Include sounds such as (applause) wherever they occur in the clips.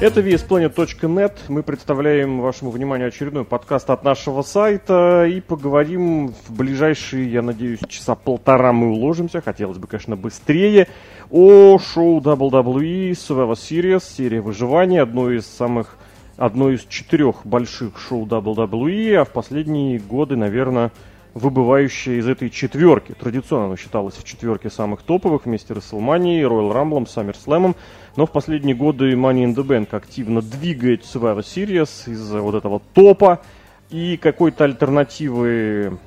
Это VSPlanet.net. Мы представляем вашему вниманию очередной подкаст от нашего сайта и поговорим в ближайшие, я надеюсь, часа полтора мы уложимся. Хотелось бы, конечно, быстрее. О шоу WWE Survivor Series, серия выживания, одно из самых одно из четырех больших шоу WWE, а в последние годы, наверное, выбывающее из этой четверки. Традиционно оно считалось в четверке самых топовых вместе с WrestleMania, Royal Rumble, SummerSlam. Но в последние годы Money in the Bank активно двигает Survivor Series из вот этого топа и какой-то альтернативы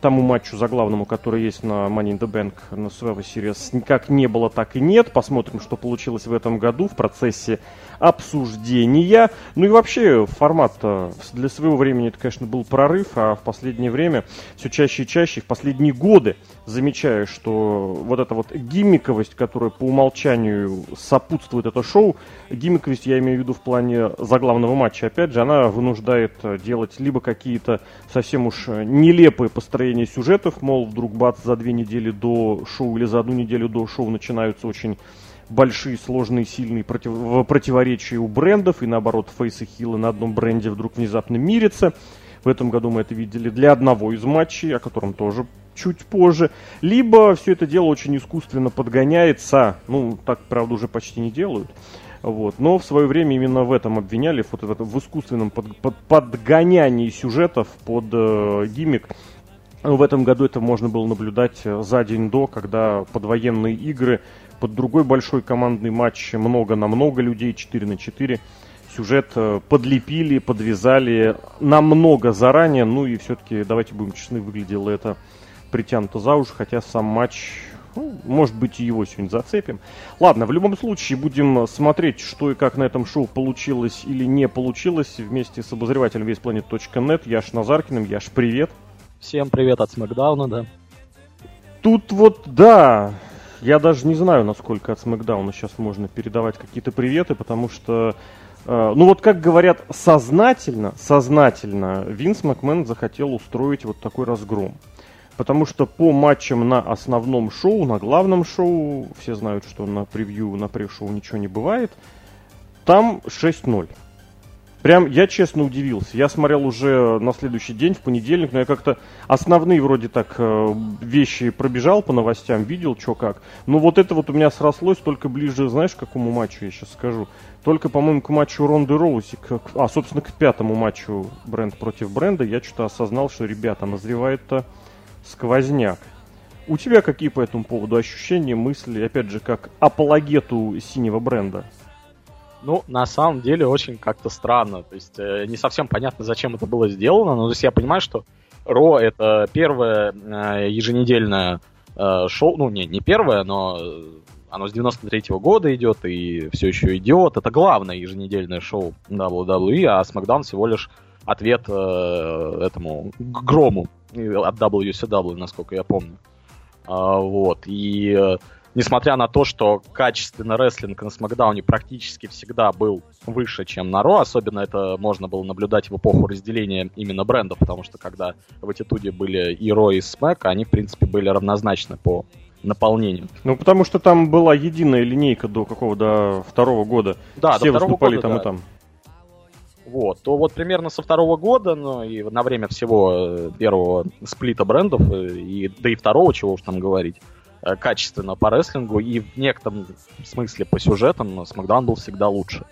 тому матчу заглавному, который есть на Money in the Bank на Survivor Series, никак не было, так и нет. Посмотрим, что получилось в этом году в процессе обсуждения. Ну и вообще формат для своего времени это, конечно, был прорыв, а в последнее время все чаще и чаще, в последние годы замечаю, что вот эта вот гиммиковость, которая по умолчанию сопутствует это шоу, гиммиковость я имею в виду в плане заглавного матча, опять же, она вынуждает делать либо какие-то совсем уж нелепые построения сюжетов, мол, вдруг бац, за две недели до шоу или за одну неделю до шоу начинаются очень большие, сложные, сильные против... противоречия у брендов, и наоборот, фейс и хилы на одном бренде вдруг внезапно мирятся. В этом году мы это видели для одного из матчей, о котором тоже чуть позже. Либо все это дело очень искусственно подгоняется, ну, так, правда, уже почти не делают. Вот. Но в свое время именно в этом обвиняли, вот в, в искусственном под, под, подгонянии сюжетов под э, гиммик. В этом году это можно было наблюдать э, за день до, когда под военные игры под другой большой командный матч много на много людей, 4 на 4. Сюжет э, подлепили, подвязали намного заранее, ну и все-таки, давайте будем честны, выглядело это притянуто за уши, хотя сам матч, ну, может быть, и его сегодня зацепим. Ладно, в любом случае будем смотреть, что и как на этом шоу получилось или не получилось вместе с обозревателем весьplanet.net Яш Назаркиным. Яш, привет. Всем привет от Смакдауна, да. Тут вот, да, я даже не знаю, насколько от Смакдауна сейчас можно передавать какие-то приветы, потому что, э, ну вот как говорят, сознательно, сознательно Винс Макмен захотел устроить вот такой разгром. Потому что по матчам на основном шоу, на главном шоу, все знают, что на превью, на пресс-шоу ничего не бывает, там 6-0. Прям я честно удивился. Я смотрел уже на следующий день, в понедельник, но я как-то основные вроде так э, вещи пробежал по новостям, видел, что как. Но вот это вот у меня срослось только ближе, знаешь, к какому матчу я сейчас скажу. Только, по-моему, к матчу Ронды Роузи, к, а, собственно, к пятому матчу бренд против бренда, я что-то осознал, что, ребята, назревает-то сквозняк. У тебя какие по этому поводу ощущения, мысли, опять же, как апологету синего бренда? Ну, на самом деле, очень как-то странно. То есть, э, не совсем понятно, зачем это было сделано. Но то есть, я понимаю, что Ро это первое э, еженедельное э, шоу. Ну, не, не первое, но оно с 93-го года идет и все еще идет. Это главное еженедельное шоу WWE, а SmackDown всего лишь ответ э, этому грому от WCW, насколько я помню. А, вот. И э, несмотря на то, что качественно рестлинг на Смакдауне практически всегда был выше, чем на Ро, особенно это можно было наблюдать в эпоху разделения именно брендов, потому что когда в Attitude были и Ро, и Смэк, они, в принципе, были равнозначны по наполнению. Ну, потому что там была единая линейка до какого, до второго года. Да, Все до выступали года, там да. и там. Вот, то вот примерно со второго года, ну и на время всего э, первого сплита брендов, э, и, да и второго, чего уж там говорить, качественно по рестлингу и в некотором смысле по сюжетам Смакдаун был всегда лучше.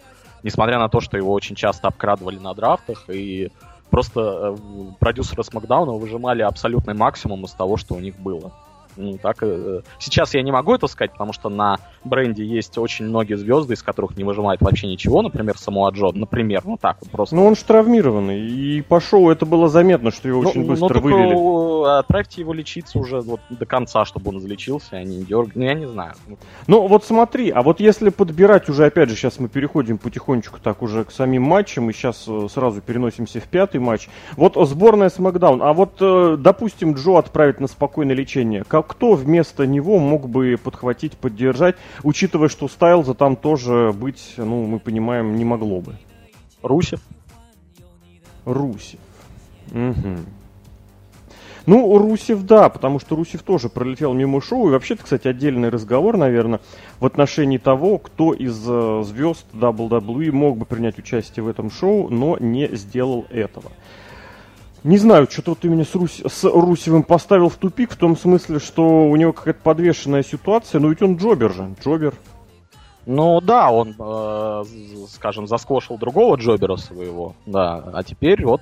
Несмотря на то, что его очень часто обкрадывали на драфтах, и просто э, продюсеры Смакдауна выжимали абсолютный максимум из того, что у них было. Ну, так, э, сейчас я не могу это сказать, потому что на бренде есть очень многие звезды, из которых не выжимает вообще ничего. Например, Самуа Джо, например, ну так вот просто. Ну, он же травмированный, и по шоу это было заметно, что его Ну, очень ну, быстро только, вывели. э, Отправьте его лечиться уже вот до конца, чтобы он излечился, а не дерг... Ну, я не знаю. Ну, Ну, вот смотри, а вот если подбирать уже, опять же, сейчас мы переходим потихонечку так уже к самим матчам, и сейчас э, сразу переносимся в пятый матч. Вот сборная Смакдаун, а вот, допустим, Джо отправить на спокойное лечение, как кто вместо него мог бы подхватить, поддержать, учитывая, что Стайлза там тоже быть, ну, мы понимаем, не могло бы. Русев. Русев. Мгм. Ну, Русев, да, потому что Русев тоже пролетел мимо шоу. И вообще-то, кстати, отдельный разговор, наверное, в отношении того, кто из э, звезд WWE мог бы принять участие в этом шоу, но не сделал этого. Не знаю, что-то вот ты меня с, Русь, с Русевым поставил в тупик, в том смысле, что у него какая-то подвешенная ситуация, но ведь он джобер же, джобер. Ну да, он, э, скажем, заскошил другого джобера своего, да, а теперь вот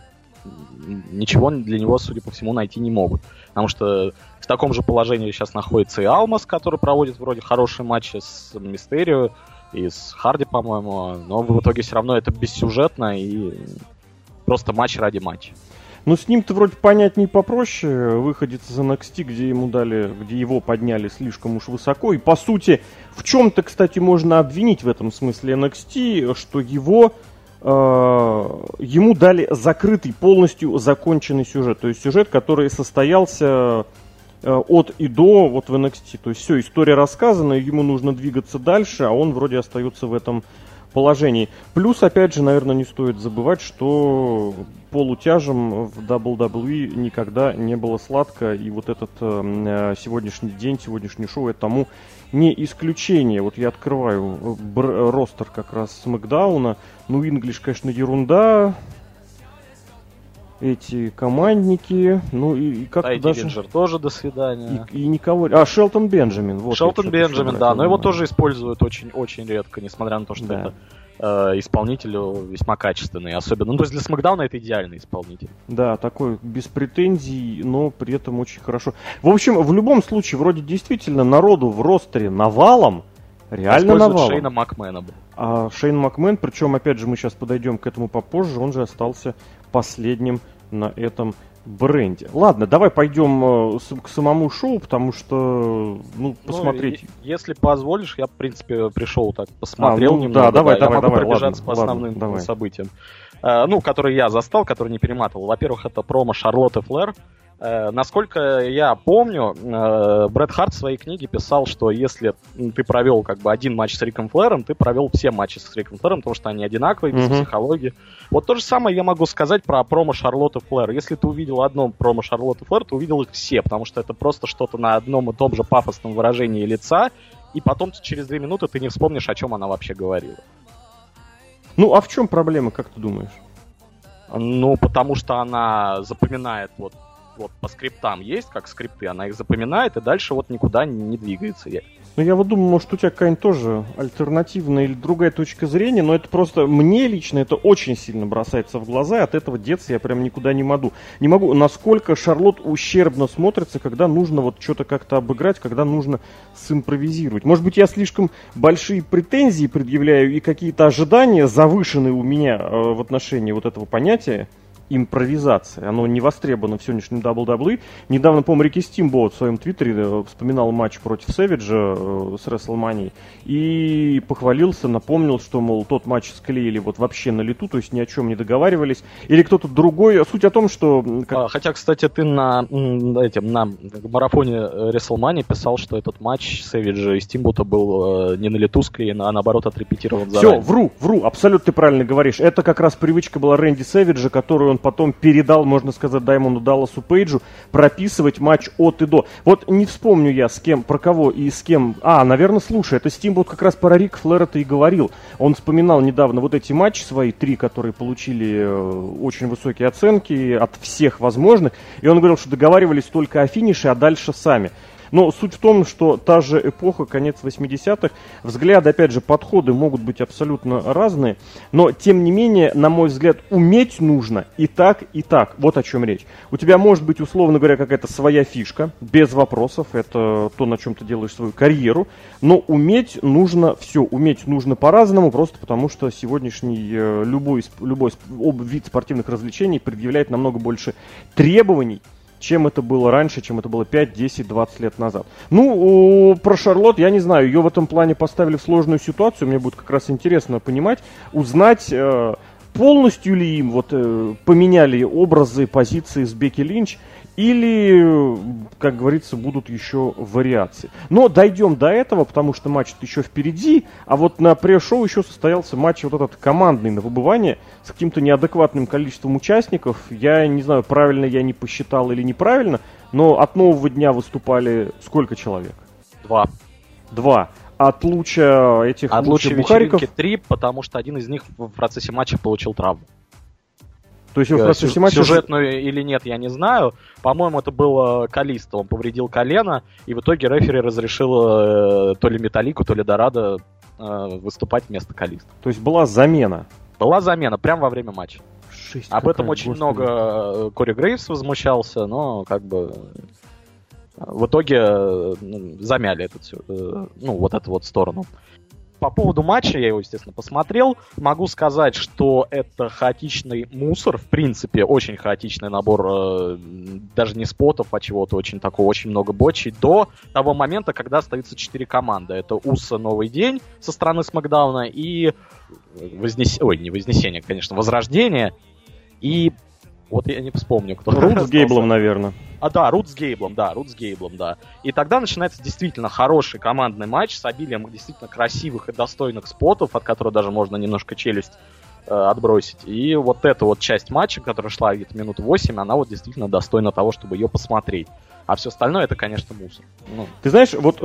ничего для него, судя по всему, найти не могут. Потому что в таком же положении сейчас находится и Алмас, который проводит вроде хорошие матчи с Мистерио и с Харди, по-моему, но в итоге все равно это бессюжетно и просто матч ради матча. Ну, с ним-то вроде понятнее попроще. Выходит из NXT, где ему дали, где его подняли слишком уж высоко. И, по сути, в чем-то, кстати, можно обвинить в этом смысле NXT, что его э, ему дали закрытый, полностью законченный сюжет. То есть сюжет, который состоялся э, от и до вот в NXT. То есть все, история рассказана, ему нужно двигаться дальше, а он вроде остается в этом положении. Плюс, опять же, наверное, не стоит забывать, что полутяжем в WWE никогда не было сладко, и вот этот эм, э, сегодняшний день, сегодняшний шоу, это тому не исключение. Вот я открываю э, бр- ростер как раз с Макдауна. Ну, Инглиш, конечно, ерунда. Эти командники, ну и, и как Тайти даже... Бенджер тоже до свидания. И, и никого... А, Шелтон Бенджамин. Вот Шелтон Бенджамин, да, но его тоже используют очень-очень редко, несмотря на то, что да. это э, исполнитель весьма качественный, особенно. Ну, то есть для Смакдауна это идеальный исполнитель. Да, такой без претензий, но при этом очень хорошо. В общем, в любом случае, вроде действительно народу в ростере навалом, реально навалом. Шейна Макмена. А Шейн Макмен, причем, опять же, мы сейчас подойдем к этому попозже, он же остался последним на этом бренде. Ладно, давай пойдем э, к самому шоу, потому что, ну, посмотреть. Ну, если позволишь, я, в принципе, пришел так, посмотрел а, ну, немного. Да, давай, да, давай, я могу давай, пробежаться ладно, по основным ладно, давай. событиям. Uh, ну, которые я застал, которые не перематывал. Во-первых, это промо Шарлотты Флэр. Uh, насколько я помню, uh, Брэд Харт в своей книге писал, что если ты провел как бы один матч с Риком Флэром, ты провел все матчи с Риком Флэром, потому что они одинаковые, без uh-huh. психологии. Вот то же самое я могу сказать про промо Шарлотты Флэр. Если ты увидел одно промо Шарлотты Флэр, ты увидел их все, потому что это просто что-то на одном и том же пафосном выражении лица, и потом через две минуты ты не вспомнишь, о чем она вообще говорила. Ну, а в чем проблема, как ты думаешь? Ну, потому что она запоминает вот вот по скриптам есть, как скрипты, она их запоминает и дальше вот никуда не двигается. Ну, я вот думаю, может, у тебя какая-нибудь тоже альтернативная или другая точка зрения, но это просто мне лично это очень сильно бросается в глаза, и от этого деться я прям никуда не могу. Не могу, насколько Шарлот ущербно смотрится, когда нужно вот что-то как-то обыграть, когда нужно симпровизировать. Может быть, я слишком большие претензии предъявляю и какие-то ожидания завышенные у меня э, в отношении вот этого понятия, импровизация. Оно не востребовано в сегодняшнем WWE. Недавно, по-моему, Рики Стимбо в своем твиттере э, вспоминал матч против Сэвиджа э, с WrestleMania и похвалился, напомнил, что, мол, тот матч склеили вот вообще на лету, то есть ни о чем не договаривались. Или кто-то другой. Суть о том, что... Как... А, хотя, кстати, ты на, этим, на марафоне WrestleMania писал, что этот матч Сэвиджа и Стимбота был э, не на лету склеен, а наоборот отрепетирован заранее. Все, вру, вру, абсолютно ты правильно говоришь. Это как раз привычка была Рэнди Сэвиджа, которую он потом передал, можно сказать, Даймонду Далласу Пейджу прописывать матч от и до. Вот не вспомню я с кем, про кого и с кем. А, наверное, слушай, это Стимбот как раз про Рик Флэр-то и говорил. Он вспоминал недавно вот эти матчи свои, три, которые получили э, очень высокие оценки от всех возможных. И он говорил, что договаривались только о финише, а дальше сами. Но суть в том, что та же эпоха, конец 80-х, взгляды, опять же, подходы могут быть абсолютно разные, но, тем не менее, на мой взгляд, уметь нужно и так, и так. Вот о чем речь. У тебя может быть, условно говоря, какая-то своя фишка, без вопросов, это то, на чем ты делаешь свою карьеру, но уметь нужно все, уметь нужно по-разному, просто потому что сегодняшний э, любой, любой вид спортивных развлечений предъявляет намного больше требований, чем это было раньше, чем это было 5, 10, 20 лет назад. Ну, про Шарлот, я не знаю, ее в этом плане поставили в сложную ситуацию, мне будет как раз интересно понимать, узнать, э, полностью ли им вот э, поменяли образы, позиции с Бекки Линч, или, как говорится, будут еще вариации. Но дойдем до этого, потому что матч еще впереди, а вот на пресс-шоу еще состоялся матч вот этот командный на выбывание с каким-то неадекватным количеством участников. Я не знаю, правильно я не посчитал или неправильно, но от нового дня выступали сколько человек? Два. Два. От луча этих От луча Бухариков... три, потому что один из них в процессе матча получил травму. То есть в э, процессе матча... Сюжетную или нет, я не знаю. По-моему, это было Калиста. Он повредил колено, и в итоге рефери разрешил э, то ли Металлику, то ли Дорадо э, выступать вместо Калиста. То есть была замена? Была замена, прямо во время матча. Шесть Об этом очень господи. много э, Кори Грейвс возмущался, но как бы в итоге ну, замяли эту, ну, вот эту вот сторону. По поводу матча, я его, естественно, посмотрел. Могу сказать, что это хаотичный мусор, в принципе, очень хаотичный набор э, даже не спотов, а чего-то очень такого, очень много бочей, до того момента, когда остаются четыре команды. Это УСА Новый День со стороны Смакдауна и Вознес... Ой, не Вознесение, конечно, Возрождение и вот я не вспомню, кто. Рут с Гейблом, наверное. А, да, Рут с Гейблом, да, Рут с Гейблом, да. И тогда начинается действительно хороший командный матч с обилием действительно красивых и достойных спотов, от которых даже можно немножко челюсть э, отбросить. И вот эта вот часть матча, которая шла где-то минут 8, она вот действительно достойна того, чтобы ее посмотреть. А все остальное это, конечно, мусор. Ну. Ты знаешь, вот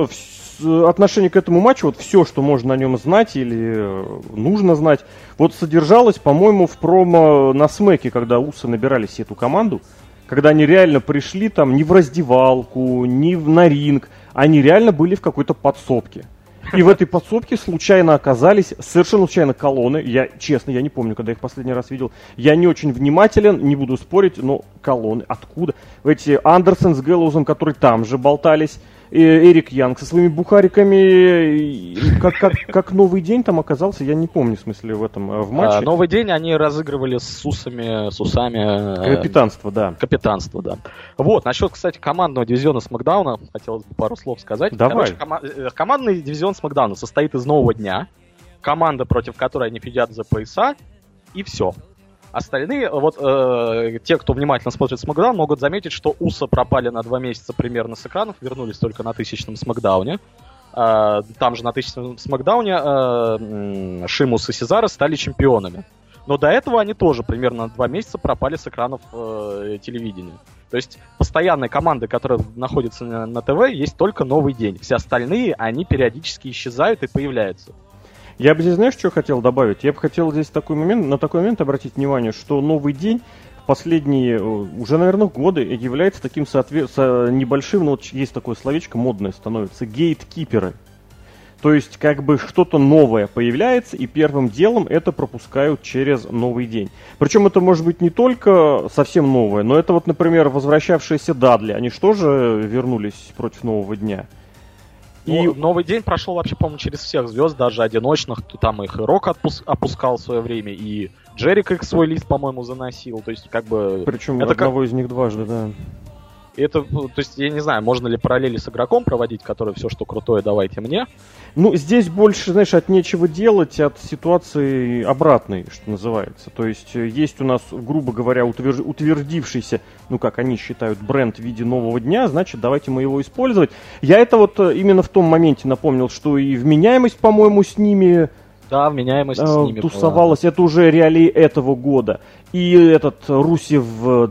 отношение к этому матчу, вот все, что можно о нем знать или э, нужно знать, вот содержалось, по-моему, в промо на смеке, когда Усы набирали себе эту команду, когда они реально пришли там не в раздевалку, не в, на ринг, они реально были в какой-то подсобке. И в этой подсобке случайно оказались совершенно случайно колонны. Я, честно, я не помню, когда их последний раз видел. Я не очень внимателен, не буду спорить, но колонны. Откуда? Эти Андерсон с Гэллоузом, которые там же болтались. Эрик Янг со своими бухариками, как, как, как новый день там оказался, я не помню, в смысле, в этом, э, в матче. А, новый день они разыгрывали с усами, с усами. Э, Капитанство, да. Капитанство, да. Вот, насчет, кстати, командного дивизиона Смакдауна, хотелось бы пару слов сказать. Давай. Короче, кома- э, командный дивизион Смакдауна состоит из нового дня, команда, против которой они федят за пояса, и все. Остальные, вот э, те, кто внимательно смотрит Смакдаун, могут заметить, что Уса пропали на два месяца примерно с экранов, вернулись только на тысячном Смакдауне. Э, там же на тысячном Смакдауне э, Шимус и Сезара стали чемпионами. Но до этого они тоже примерно на два месяца пропали с экранов э, телевидения. То есть постоянные команды, которые находятся на, на ТВ, есть только новый день. Все остальные, они периодически исчезают и появляются. Я бы здесь, знаешь, что хотел добавить? Я бы хотел здесь такой момент, на такой момент обратить внимание, что новый день последние э, уже, наверное, годы является таким соответ... небольшим, но вот есть такое словечко модное становится, гейткиперы. То есть, как бы что-то новое появляется, и первым делом это пропускают через новый день. Причем это может быть не только совсем новое, но это вот, например, возвращавшиеся Дадли. Они что же вернулись против нового дня? И новый день прошел вообще, по-моему, через всех звезд, даже одиночных. Там их и Рок отпус- опускал в свое время, и Джерик их свой лист, по-моему, заносил. То есть, как бы... Причем это одного как... из них дважды, да. Это, то есть, я не знаю, можно ли параллели с игроком проводить, который все, что крутое, давайте мне. Ну, здесь больше, знаешь, от нечего делать, от ситуации обратной, что называется. То есть, э, есть у нас, грубо говоря, утверж... утвердившийся, ну, как они считают, бренд в виде нового дня, значит, давайте мы его использовать. Я это вот э, именно в том моменте напомнил, что и вменяемость, по-моему, с ними да, вменяемость э, с ними тусовалась. Была. Это уже реалии этого года. И этот Русев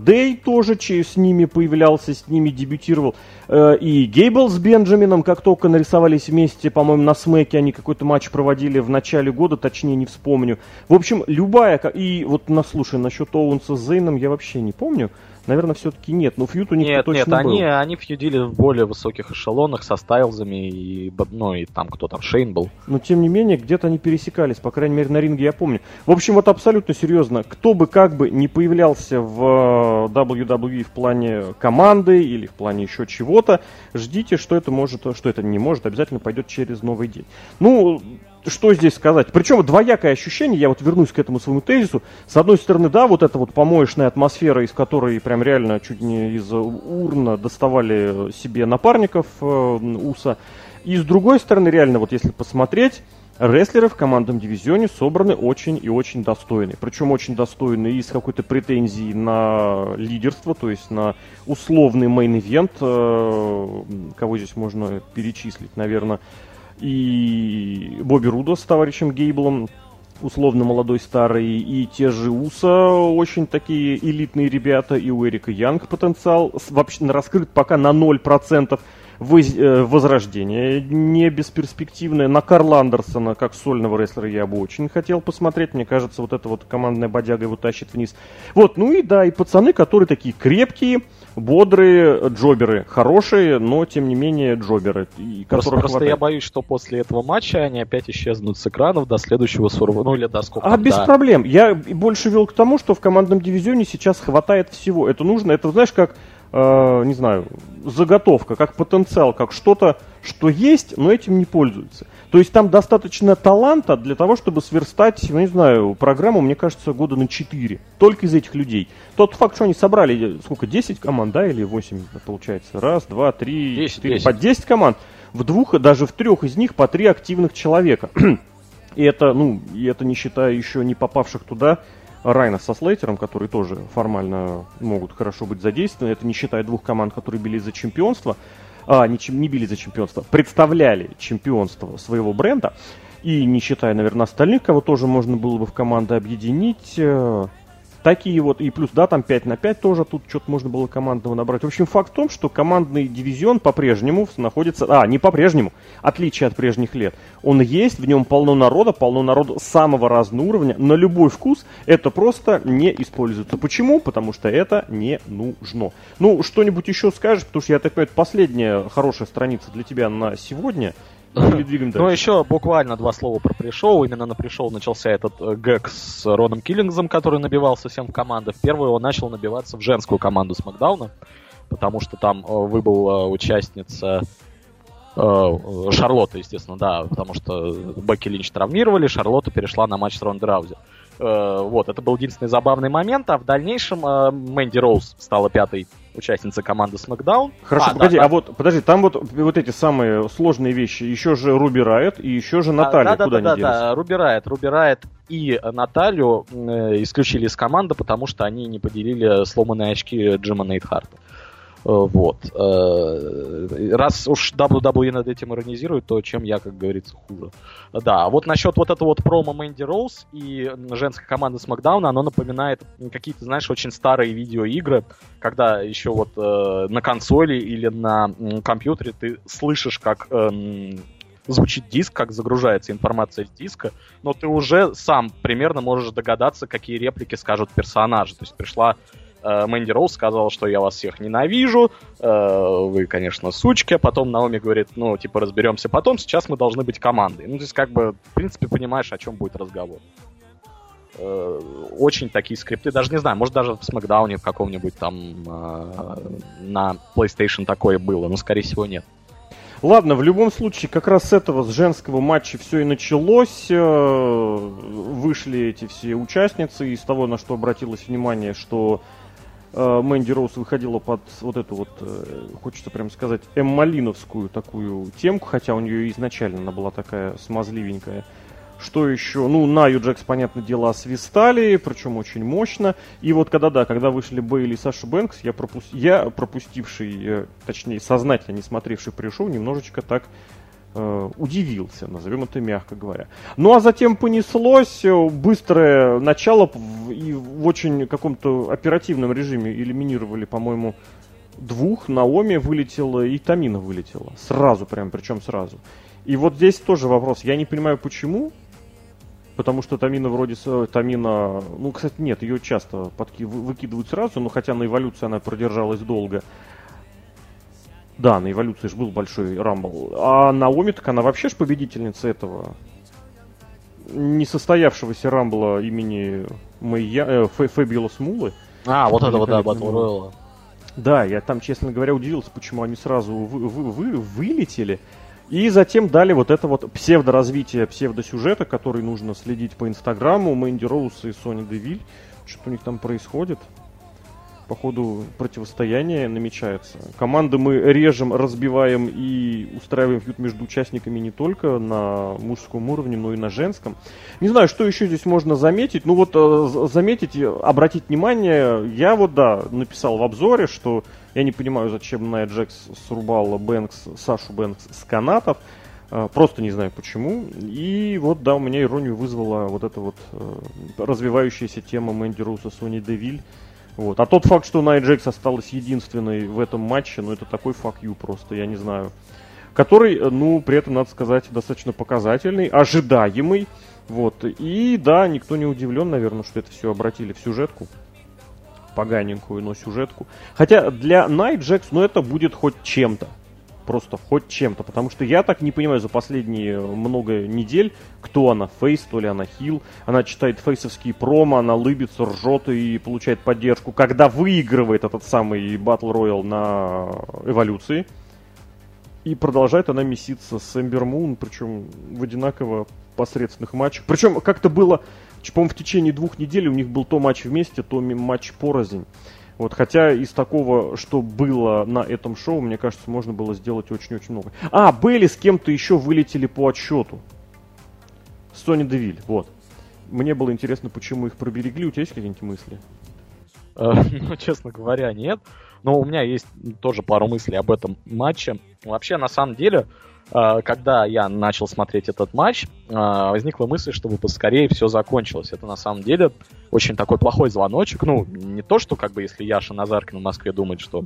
Дэй тоже с ними появлялся, с ними дебютировал. Э, и Гейбл с Бенджамином, как только нарисовались вместе, по-моему, на Смеке они какой-то матч проводили в начале года, точнее не вспомню. В общем, любая... И вот, на, слушай, насчет Оуэнса с Зейном я вообще не помню. Наверное, все-таки нет, но фьюд у них нет, точно нет, был. Они, они фьюдили в более высоких эшелонах со Стайлзами и, ну, и там кто там, Шейн был. Но, тем не менее, где-то они пересекались, по крайней мере, на ринге я помню. В общем, вот абсолютно серьезно, кто бы как бы не появлялся в WWE в плане команды или в плане еще чего-то, ждите, что это может, что это не может, обязательно пойдет через новый день. Ну, что здесь сказать? Причем двоякое ощущение, я вот вернусь к этому своему тезису. С одной стороны, да, вот эта вот помоечная атмосфера, из которой прям реально чуть не из урны доставали себе напарников э, Усо. И с другой стороны, реально, вот если посмотреть, рестлеры в командном дивизионе собраны очень и очень достойные. Причем очень достойные с какой-то претензией на лидерство, то есть на условный main event. Э, кого здесь можно перечислить, наверное, и Бобби Руд с товарищем Гейблом, условно молодой старый, и те же Уса, очень такие элитные ребята, и у Эрика Янг потенциал вообще раскрыт пока на 0%. Э, возрождение не бесперспективное. На Карла Андерсона, как сольного рестлера, я бы очень хотел посмотреть. Мне кажется, вот эта вот командная бодяга его тащит вниз. Вот, ну и да, и пацаны, которые такие крепкие, бодрые джоберы. Хорошие, но тем не менее джоберы. И просто, просто я боюсь, что после этого матча они опять исчезнут с экранов до следующего сурова, ну или до сколько. А без проблем. Я больше вел к тому, что в командном дивизионе сейчас хватает всего. Это нужно, это знаешь, как э, не знаю, заготовка, как потенциал, как что-то, что есть, но этим не пользуются. То есть там достаточно таланта для того, чтобы сверстать, я не знаю, программу, мне кажется, года на 4. Только из этих людей. Тот факт, что они собрали, сколько, 10 команд, да, или 8, получается? Раз, два, три, 10, четыре, 10. по 10 команд. В двух, даже в трех из них по три активных человека. (clears throat) И это, ну, и это не считая еще не попавших туда Райна со Слейтером, которые тоже формально могут хорошо быть задействованы. Это не считая двух команд, которые били за чемпионство. А, не, не били за чемпионство, представляли чемпионство своего бренда. И не считая, наверное, остальных, кого тоже можно было бы в команды объединить. Э, Такие вот, и плюс, да, там 5 на 5 тоже, тут что-то можно было командного набрать. В общем, факт в том, что командный дивизион по-прежнему находится, а, не по-прежнему, отличие от прежних лет. Он есть, в нем полно народа, полно народа самого разного уровня, на любой вкус это просто не используется. Почему? Потому что это не нужно. Ну, что-нибудь еще скажешь, потому что я так понимаю, последняя хорошая страница для тебя на сегодня? (laughs) Ну, еще буквально два слова про пришел. Именно на пришел начался этот э, гэг с Роном Киллингзом, который набивался всем в команды. В первую он начал набиваться в женскую команду Смакдауна, потому что там э, выбыла участница э, Шарлотта, естественно, да, потому что Бекки Линч травмировали, Шарлотта перешла на матч с Ронда Раузи. Э, вот, это был единственный забавный момент, а в дальнейшем э, Мэнди Роуз стала пятой участницей команды SmackDown. Хорошо, а, погоди, да, а вот, подожди, там вот, вот эти самые сложные вещи, еще же Руби Райт и еще же Наталья, да, куда да, они да, делись? Да, Руби Райт, Руби Райт и Наталью э, исключили из команды, потому что они не поделили сломанные очки Джима Нейтхарта. Э, вот. Э, раз уж WWE над этим иронизирует, то чем я, как говорится, хуже. Да, вот насчет вот этого вот промо Мэнди Роуз и женской команды Смакдауна, оно напоминает какие-то, знаешь, очень старые видеоигры, когда еще вот э, на консоли или на компьютере ты слышишь, как э, звучит диск, как загружается информация с диска, но ты уже сам примерно можешь догадаться, какие реплики скажут персонажи. То есть пришла Мэнди Роуз сказала, что я вас всех ненавижу, э, вы, конечно, сучки, а потом Наоми говорит, ну, типа, разберемся потом, сейчас мы должны быть командой. Ну, то есть, как бы, в принципе, понимаешь, о чем будет разговор. Э, очень такие скрипты, даже не знаю, может, даже в Смакдауне в каком-нибудь там на PlayStation такое было, но, скорее всего, нет. Ладно, в любом случае, как раз с этого, с женского матча все и началось. Вышли эти все участницы из того, на что обратилось внимание, что Э, Мэнди Роуз выходила под вот эту вот, э, хочется прям сказать, эммалиновскую такую темку, хотя у нее изначально она была такая смазливенькая. Что еще? Ну, на Юджекс, понятное дело, освистали, причем очень мощно. И вот когда, да, когда вышли Бейли и Саша Бэнкс, я, пропу... я пропустивший, э, точнее, сознательно не смотревший пришел, немножечко так э, удивился, назовем это мягко говоря. Ну а затем понеслось э, быстрое начало и в очень каком-то оперативном режиме элиминировали, по-моему, двух. Наоми вылетела и Тамина вылетела. Сразу прям, причем сразу. И вот здесь тоже вопрос. Я не понимаю, почему. Потому что Тамина вроде... Тамина... Ну, кстати, нет, ее часто подки... выкидывают сразу, но хотя на эволюции она продержалась долго. Да, на эволюции же был большой рамбл. А Наоми, так она вообще ж победительница этого несостоявшегося рамбла имени Мэйя, э, Фэбиолос Мулы. А, вот этого, да, Батл Рояла. Да, я там, честно говоря, удивился, почему они сразу вы, вы, вы, вылетели. И затем дали вот это вот псевдоразвитие псевдосюжета, который нужно следить по инстаграму. Мэнди Роуз и Сони Девиль. Что-то у них там происходит. По ходу противостояния намечается. Команды мы режем, разбиваем и устраиваем фьюд между участниками не только на мужском уровне, но и на женском. Не знаю, что еще здесь можно заметить. Ну вот э, заметить, обратить внимание, я вот, да, написал в обзоре, что я не понимаю, зачем Найя Джекс срубала Бэнкс, Сашу Бэнкс с канатов. Э, просто не знаю почему. И вот, да, у меня иронию вызвала вот эта вот э, развивающаяся тема Мэнди Руса, Сони Девиль. Вот. А тот факт, что Найя Джекс осталась единственной в этом матче, ну это такой you просто, я не знаю. Который, ну, при этом, надо сказать, достаточно показательный, ожидаемый. Вот. И да, никто не удивлен, наверное, что это все обратили в сюжетку. Поганенькую, но сюжетку. Хотя для Найт Джекс, ну это будет хоть чем-то просто хоть чем-то. Потому что я так не понимаю за последние много недель, кто она, фейс, то ли она хил. Она читает фейсовские промо, она лыбится, ржет и получает поддержку, когда выигрывает этот самый Battle Royale на эволюции. И продолжает она меситься с Эмбер Мун, причем в одинаково посредственных матчах. Причем как-то было, по-моему, в течение двух недель у них был то матч вместе, то матч порознь. Вот, хотя из такого, что было на этом шоу, мне кажется, можно было сделать очень-очень много. А, Белли с кем-то еще вылетели по отсчету. Сони Девиль, вот. Мне было интересно, почему их проберегли. У тебя есть какие-нибудь мысли? Э, (laughs) ну, честно говоря, нет. Но у меня есть тоже пару мыслей об этом матче. Вообще, на самом деле, когда я начал смотреть этот матч, а, возникла мысль, чтобы поскорее все закончилось. Это на самом деле очень такой плохой звоночек. Ну, не то, что как бы если Яша Назаркин в Москве думает, что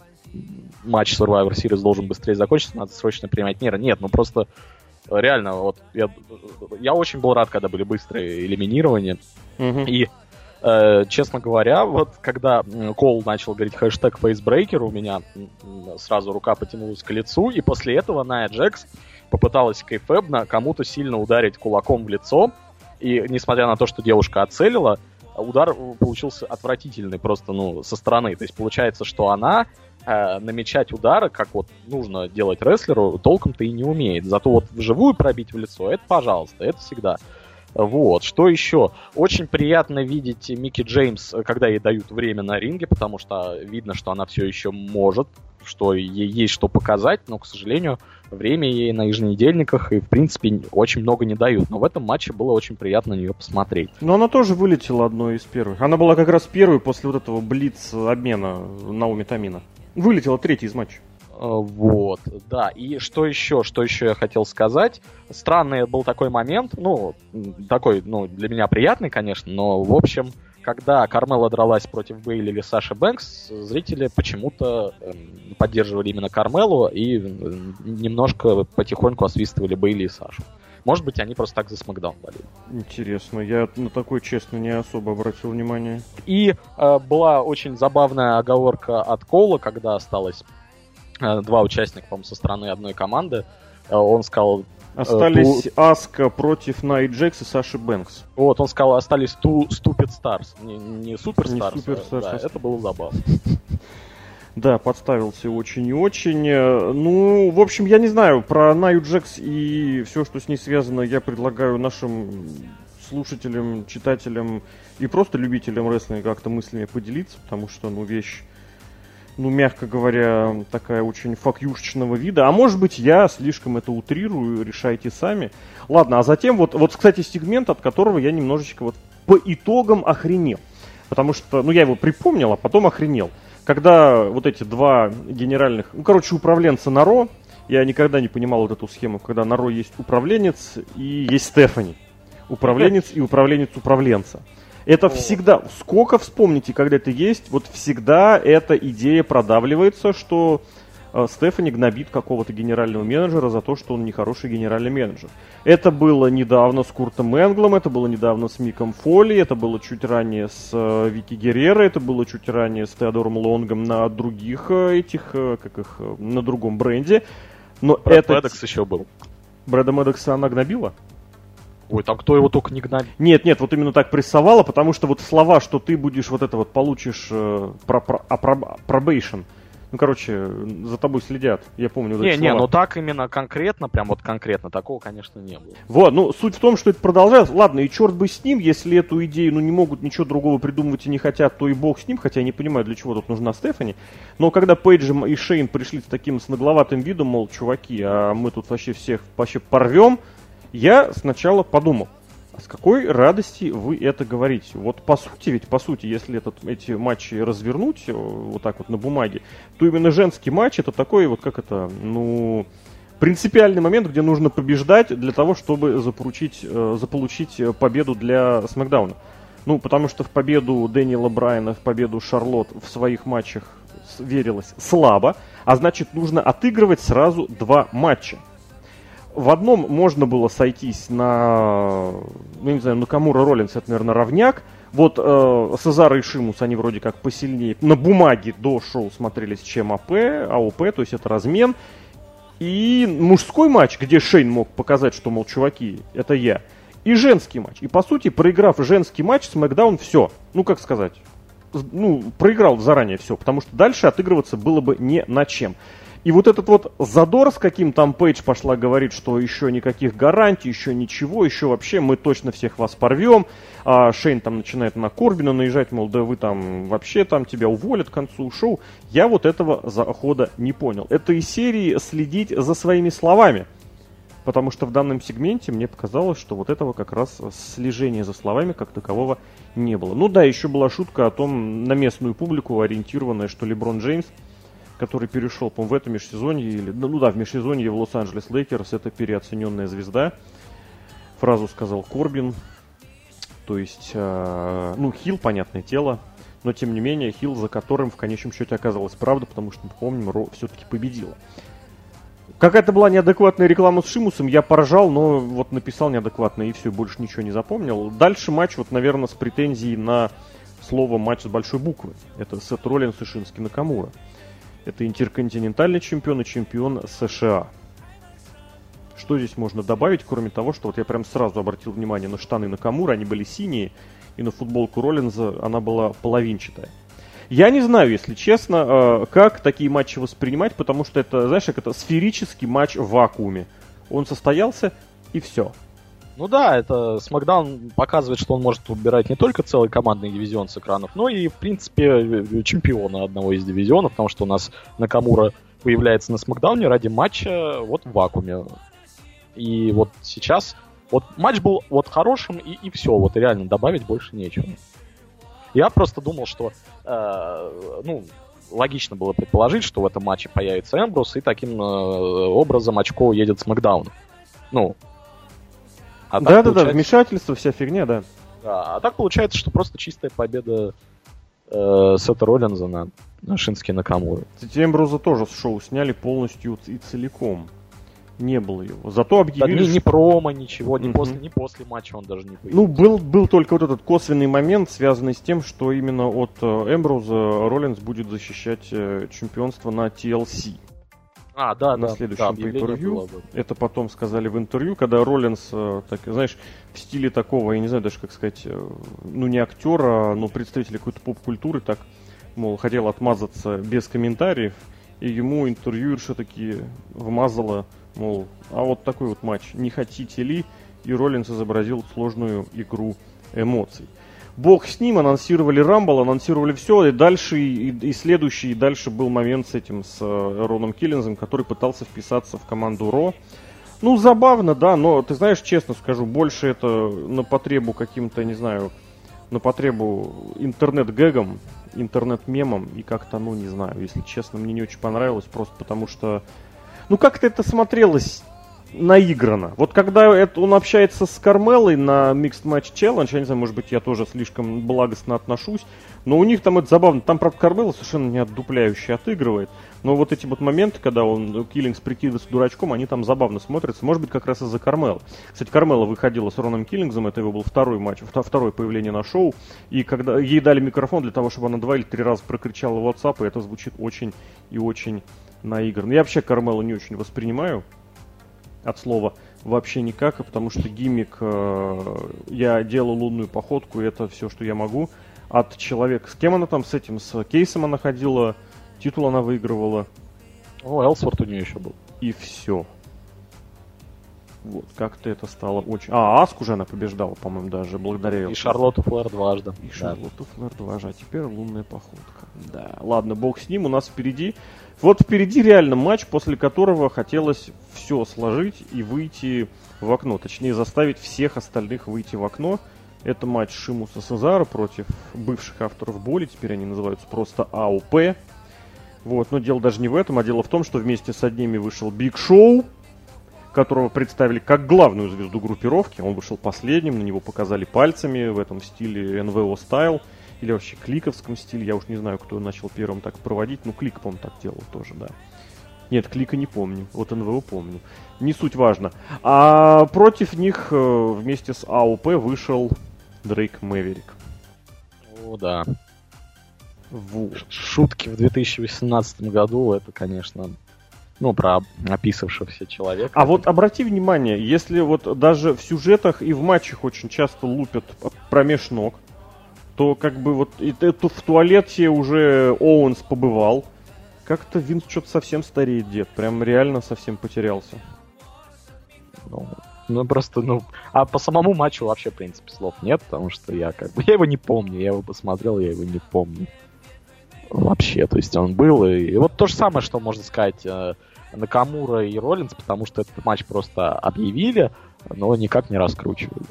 матч Survivor Series должен быстрее закончиться, надо срочно принимать меры. Нет, ну просто реально, вот я, я очень был рад, когда были быстрые элиминирования. Mm-hmm. И Э, честно говоря, вот когда Кол начал говорить хэштег фейсбрейкер, у меня сразу рука потянулась к лицу, и после этого Ная Джекс попыталась кейфебно кому-то сильно ударить кулаком в лицо, и несмотря на то, что девушка оцелила, удар получился отвратительный просто, ну, со стороны. То есть получается, что она э, намечать удары, как вот нужно делать рестлеру, толком-то и не умеет. Зато вот вживую пробить в лицо, это пожалуйста, это всегда. Вот. Что еще? Очень приятно видеть Микки Джеймс, когда ей дают время на ринге, потому что видно, что она все еще может, что ей есть что показать, но, к сожалению, время ей на еженедельниках и, в принципе, очень много не дают. Но в этом матче было очень приятно на нее посмотреть. Но она тоже вылетела одной из первых. Она была как раз первой после вот этого блиц-обмена Науми Тамина. Вылетела третий из матча. Э, вот, да. И что еще, что еще я хотел сказать? Странный был такой момент, ну, такой, ну, для меня приятный, конечно, но, в общем, когда Кармела дралась против Бейли или Саши Бэнкс, зрители почему-то э, поддерживали именно Кармелу и немножко потихоньку освистывали Бейли и Сашу. Может быть, они просто так за Смакдаун болели. Интересно, я на такой, честно, не особо обратил внимание. И э, была очень забавная оговорка от Коула, когда осталось Э, два участника, по-моему, со стороны одной команды. Э, он сказал... Э, остались ту... Аска против Найт Джекс и Саши Бэнкс. Вот, он сказал, остались ту Stupid Stars. Не, не Super Stars, не Super Stars да, это было забавно. (laughs) Да, подставился очень и очень. Ну, в общем, я не знаю, про Наю Джекс и все, что с ней связано, я предлагаю нашим слушателям, читателям и просто любителям рестлинга как-то мыслями поделиться, потому что, ну, вещь ну, мягко говоря, такая очень факюшечного вида. А может быть, я слишком это утрирую, решайте сами. Ладно, а затем вот, вот, кстати, сегмент, от которого я немножечко вот по итогам охренел. Потому что, ну, я его припомнил, а потом охренел. Когда вот эти два генеральных, ну, короче, управленца Наро, я никогда не понимал вот эту схему, когда Наро есть управленец и есть Стефани. Управленец и управленец управленца. Это всегда, сколько вспомните, когда это есть, вот всегда эта идея продавливается, что э, Стефани гнобит какого-то генерального менеджера за то, что он нехороший генеральный менеджер. Это было недавно с Куртом Энглом, это было недавно с Миком Фоли, это было чуть ранее с э, Вики Геррера, это было чуть ранее с Теодором Лонгом на других э, этих, э, как их, э, на другом бренде. Но Брэд это... Мэддокс еще был. Брэда Мэддокса она гнобила? Ой, там кто его только не гнали. Нет, нет, вот именно так прессовало, потому что вот слова, что ты будешь вот это вот получишь э, про, про, а, про, probation, Ну, короче, за тобой следят. Я помню вот Не, не, слова. ну так именно конкретно, прям вот конкретно, такого, конечно, не было. Вот, ну, суть в том, что это продолжается. Ладно, и черт бы с ним, если эту идею, ну, не могут ничего другого придумывать и не хотят, то и бог с ним, хотя я не понимаю, для чего тут нужна Стефани. Но когда Пейдж и Шейн пришли с таким с нагловатым видом, мол, чуваки, а мы тут вообще всех вообще порвем, я сначала подумал, а с какой радости вы это говорите? Вот по сути, ведь по сути, если этот, эти матчи развернуть э, вот так вот на бумаге, то именно женский матч это такой вот как это, ну, принципиальный момент, где нужно побеждать для того, чтобы заполучить, э, заполучить победу для Смакдауна. Ну, потому что в победу Дэниела Брайана, в победу Шарлот в своих матчах верилось слабо, а значит нужно отыгрывать сразу два матча. В одном можно было сойтись на, ну, не знаю, на Камура Роллинс, это, наверное, равняк. Вот э, Сезар и Шимус, они вроде как посильнее. На бумаге до шоу смотрелись, чем АП, АОП, то есть это размен. И мужской матч, где Шейн мог показать, что, мол, чуваки, это я. И женский матч. И, по сути, проиграв женский матч, Смакдаун все. Ну, как сказать, ну, проиграл заранее все, потому что дальше отыгрываться было бы не на чем. И вот этот вот задор, с каким там Пейдж пошла говорит, что еще никаких гарантий, еще ничего, еще вообще мы точно всех вас порвем. А Шейн там начинает на Корбина наезжать, мол, да вы там вообще там тебя уволят к концу шоу. Я вот этого захода не понял. Это из серии следить за своими словами. Потому что в данном сегменте мне показалось, что вот этого как раз слежения за словами как такового не было. Ну да, еще была шутка о том, на местную публику ориентированная, что Леброн Джеймс, который перешел, по в этом межсезонье, или, ну да, в межсезонье в Лос-Анджелес Лейкерс, это переоцененная звезда. Фразу сказал Корбин. То есть, э, ну, heel, понятное дело, но тем не менее heel, за которым в конечном счете оказалась правда, потому что, помним, Raw все-таки победила. Какая-то была неадекватная реклама с Шимусом, я поржал, но вот написал неадекватно и все, больше ничего не запомнил. Дальше матч, вот, наверное, с претензией на слово матч с большой буквы. Это Сет Роллинс и Шински Накамура. Это интерконтинентальный чемпион и чемпион США. Что здесь можно добавить, кроме того, что вот я прям сразу обратил внимание на штаны Накамура, они были синие, и на футболку Роллинза она была половинчатая. Я не знаю, если честно, э, как такие матчи воспринимать, потому что это, знаешь, как это сферический матч в вакууме. Он состоялся, и все. Ну да, это Смакдаун показывает, что он может убирать не только целый командный дивизион с экранов, но и, в принципе, э, чемпиона одного из дивизионов, потому что у нас Накамура появляется на Смакдауне ради матча вот в вакууме. И вот сейчас вот матч был вот хорошим, и, и все, вот реально добавить больше нечего. Я просто думал, что, э, ну, логично было предположить, что в этом матче появится Эмбрус, и таким э, образом очко уедет с Макдауна. Ну, а так Да-да-да, получается- вмешательство, вся фигня, да. да, а так получается, что просто чистая победа э, Сета Роллинза на, на Шинске Накамуры. Кстати, Эмброза тоже с шоу сняли полностью и целиком. Не было его. Зато Да, объявили, ни, ни что- промо, ничего, ни Мгм. после, ни после матча он даже не появился. Ну, был, был только вот этот косвенный момент, связанный с тем, что именно от э, Эмброуза Роллинс будет защищать э, чемпионство на TLC. А, да, на да, следующем да, бы. Это потом сказали в интервью, когда Роллинс, э, так, знаешь, в стиле такого, я не знаю даже как сказать, э, ну не актера, но представителя какой-то поп-культуры, так, мол, хотел отмазаться без комментариев, и ему интервьюерша таки вмазала, мол, а вот такой вот матч, не хотите ли? И Роллинс изобразил сложную игру эмоций. Бог с ним, анонсировали Рамбл, анонсировали все, и дальше, и, и следующий, и дальше был момент с этим, с э, Роном Киллинзом, который пытался вписаться в команду Ро. Ну, забавно, да, но, ты знаешь, честно скажу, больше это на потребу каким-то, не знаю, на потребу интернет-гэгам, интернет-мемам, и как-то, ну, не знаю, если честно, мне не очень понравилось, просто потому что, ну, как-то это смотрелось наиграно. Вот когда это, он общается с Кармелой на Mixed Match Challenge, я не знаю, может быть, я тоже слишком благостно отношусь, но у них там это забавно. Там, правда, Кармела совершенно не отдупляюще отыгрывает. Но вот эти вот моменты, когда он, Киллингс прикидывается дурачком, они там забавно смотрятся. Может быть, как раз из-за Кармела. Кстати, Кармела выходила с Роном Киллингсом, это его был второй матч, вто- второе появление на шоу. И когда ей дали микрофон для того, чтобы она два или три раза прокричала WhatsApp, и это звучит очень и очень наигранно. Я вообще Кармелу не очень воспринимаю от слова вообще никак, потому что гиммик э, я делал лунную походку, и это все, что я могу. От человека, с кем она там, с этим, с Кейсом она ходила, титул она выигрывала. О, Элсворт у нее еще был. И все. Вот, как-то это стало очень... А, Аску уже она побеждала, по-моему, даже, благодаря... И Шарлотту Флэр дважды. И да. Шарлотту Флэр дважды, а теперь лунная походка. Да, ладно, бог с ним, у нас впереди... Вот впереди реально матч, после которого хотелось все сложить и выйти в окно. Точнее, заставить всех остальных выйти в окно. Это матч Шимуса и Сезаро против бывших авторов боли. Теперь они называются просто AOP. Вот, но дело даже не в этом, а дело в том, что вместе с одними вышел Биг Шоу, которого представили как главную звезду группировки. Он вышел последним, на него показали пальцами в этом стиле nWo style или вообще кликовском стиле. Я уж не знаю, кто начал первым так проводить. Ну, клик, по-моему, так делал тоже, да. Нет, клика не помню. Вот nWo помню. Не суть важно. А против них э, вместе с АОП вышел Дрейк Мэверик. О, да. Вот. Шутки в 2018 году, это, конечно, ну, про описавшегося человека. А вот обрати внимание, если вот даже в сюжетах и в матчах очень часто лупят промеж ног, то как бы вот это в туалете уже Оуэнс побывал. Как-то Винс что-то совсем стареет, дед. Прям реально совсем потерялся. Ну, ну, просто, ну... А по самому матчу вообще, в принципе, слов нет, потому что я как бы... (laughs) Я его не помню, я его посмотрел, я его не помню. Вообще, то есть он был, и, и вот то же самое, что можно сказать э, Накамура и Роллинс, потому что этот матч просто объявили, но никак не раскручивали.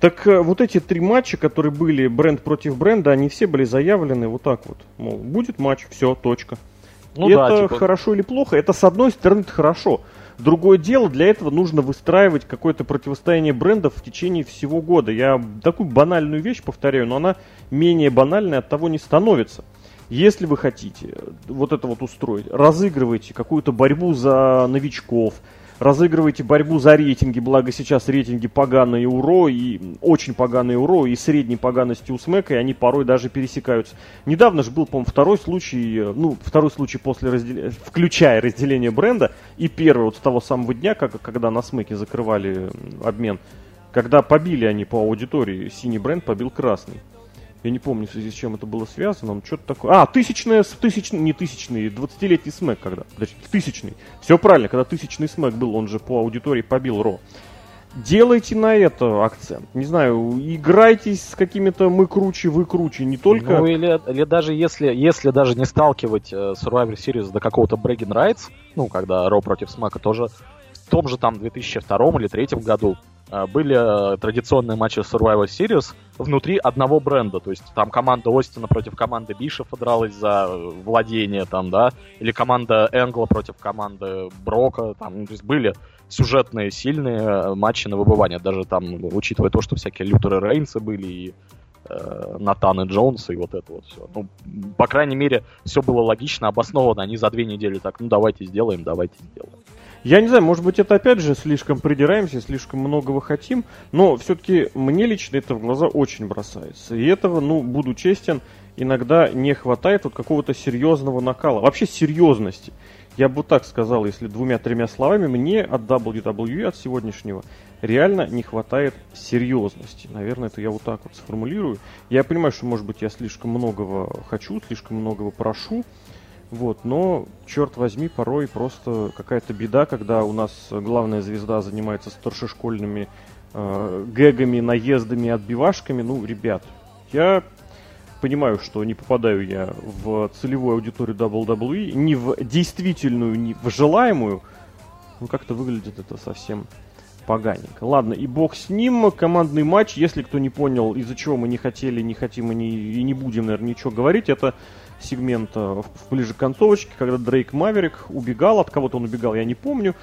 Так э, вот эти три матча, которые были бренд против бренда, они все были заявлены вот так вот. Мол, будет матч, все, точка. Ну, и да, это типа... хорошо или плохо? Это с одной стороны это хорошо. Другое дело, для этого нужно выстраивать какое-то противостояние брендов в течение всего года. Я такую банальную вещь повторяю, но она менее банальной от того не становится. Если вы хотите вот это вот устроить, разыгрывайте какую-то борьбу за новичков, разыгрываете борьбу за рейтинги, благо сейчас рейтинги поганые у Ро, и очень поганые у Ро, и средней поганости у Смека, и они порой даже пересекаются. Недавно же был, по-моему, второй случай, ну, второй случай после разделения, включая разделение бренда, и первый вот с того самого дня, как, когда на Смеке закрывали обмен, когда побили они по аудитории, синий бренд побил красный. Я не помню, в связи с чем это было связано, но что-то такое. А, тысячная, тысячный, не тысячный, 20-летний смэк когда. Подожди, тысячный. Все правильно, когда тысячный смэк был, он же по аудитории побил Ро. Делайте на это акцент. Не знаю, играйтесь с какими-то мы круче, вы круче, не только... Ну или, или даже если, если даже не сталкивать э, Survivor Series до какого-то Bragging Rights, ну, когда Ро против Смака тоже в том же там 2002 или 2003 году были э, традиционные матчи Survivor Series внутри одного бренда. То есть там команда Остина против команды Бишефа дралась за э, владение, там, да, или команда Энгла против команды Брока. Там, то есть были сюжетные, сильные матчи на выбывание. Даже там, учитывая то, что всякие Лютеры Рейнсы были и э, Натан и Джонс и вот это вот все. Ну, по крайней мере, все было логично, обосновано. Они за две недели так, ну давайте сделаем, давайте сделаем. Я не знаю, может быть, это опять же слишком придираемся, слишком многого хотим, но все-таки мне лично это в глаза очень бросается. И этого, ну, буду честен, иногда не хватает вот какого-то серьезного накала, вообще серьезности. Я бы так сказал, если двумя-тремя словами, мне от WWE, от сегодняшнего, реально не хватает серьезности. Наверное, это я вот так вот сформулирую. Я понимаю, что, может быть, я слишком многого хочу, слишком многого прошу, вот, но, черт возьми, порой просто какая-то беда, когда у нас главная звезда занимается старшешкольными э, гэгами, наездами, отбивашками. Ну, ребят, я понимаю, что не попадаю я в целевую аудиторию WWE, не в действительную, не в желаемую. Ну, как-то выглядит это совсем поганенько. Ладно, и бог с ним. Командный матч, если кто не понял, из-за чего мы не хотели, не хотим и не, и не будем, наверное, ничего говорить, это сегмента ближе к концовочке, когда Дрейк Маверик убегал, от кого-то он убегал, я не помню.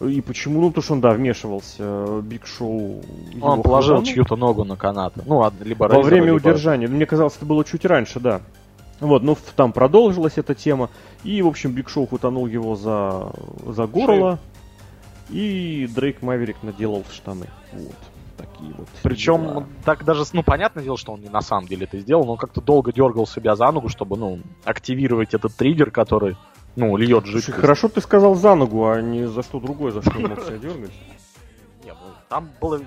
И почему? Ну, потому что он, да, вмешивался. Биг Шоу... Он положил чью-то ногу на канат. Ну, либо Во время либо... удержания. Мне казалось, это было чуть раньше, да. Вот, ну, там продолжилась эта тема. И, в общем, Биг Шоу хватанул его за, за горло. Шею. И Дрейк Маверик наделал штаны. Вот такие вот. Причем дела. так даже, ну, понятное дело, что он не на самом деле это сделал, но он как-то долго дергал себя за ногу, чтобы, ну, активировать этот триггер, который, ну, льет жидкость. Хорошо ты сказал за ногу, а не за что другое, за что он мог себя (laughs) дергать. Ну, там было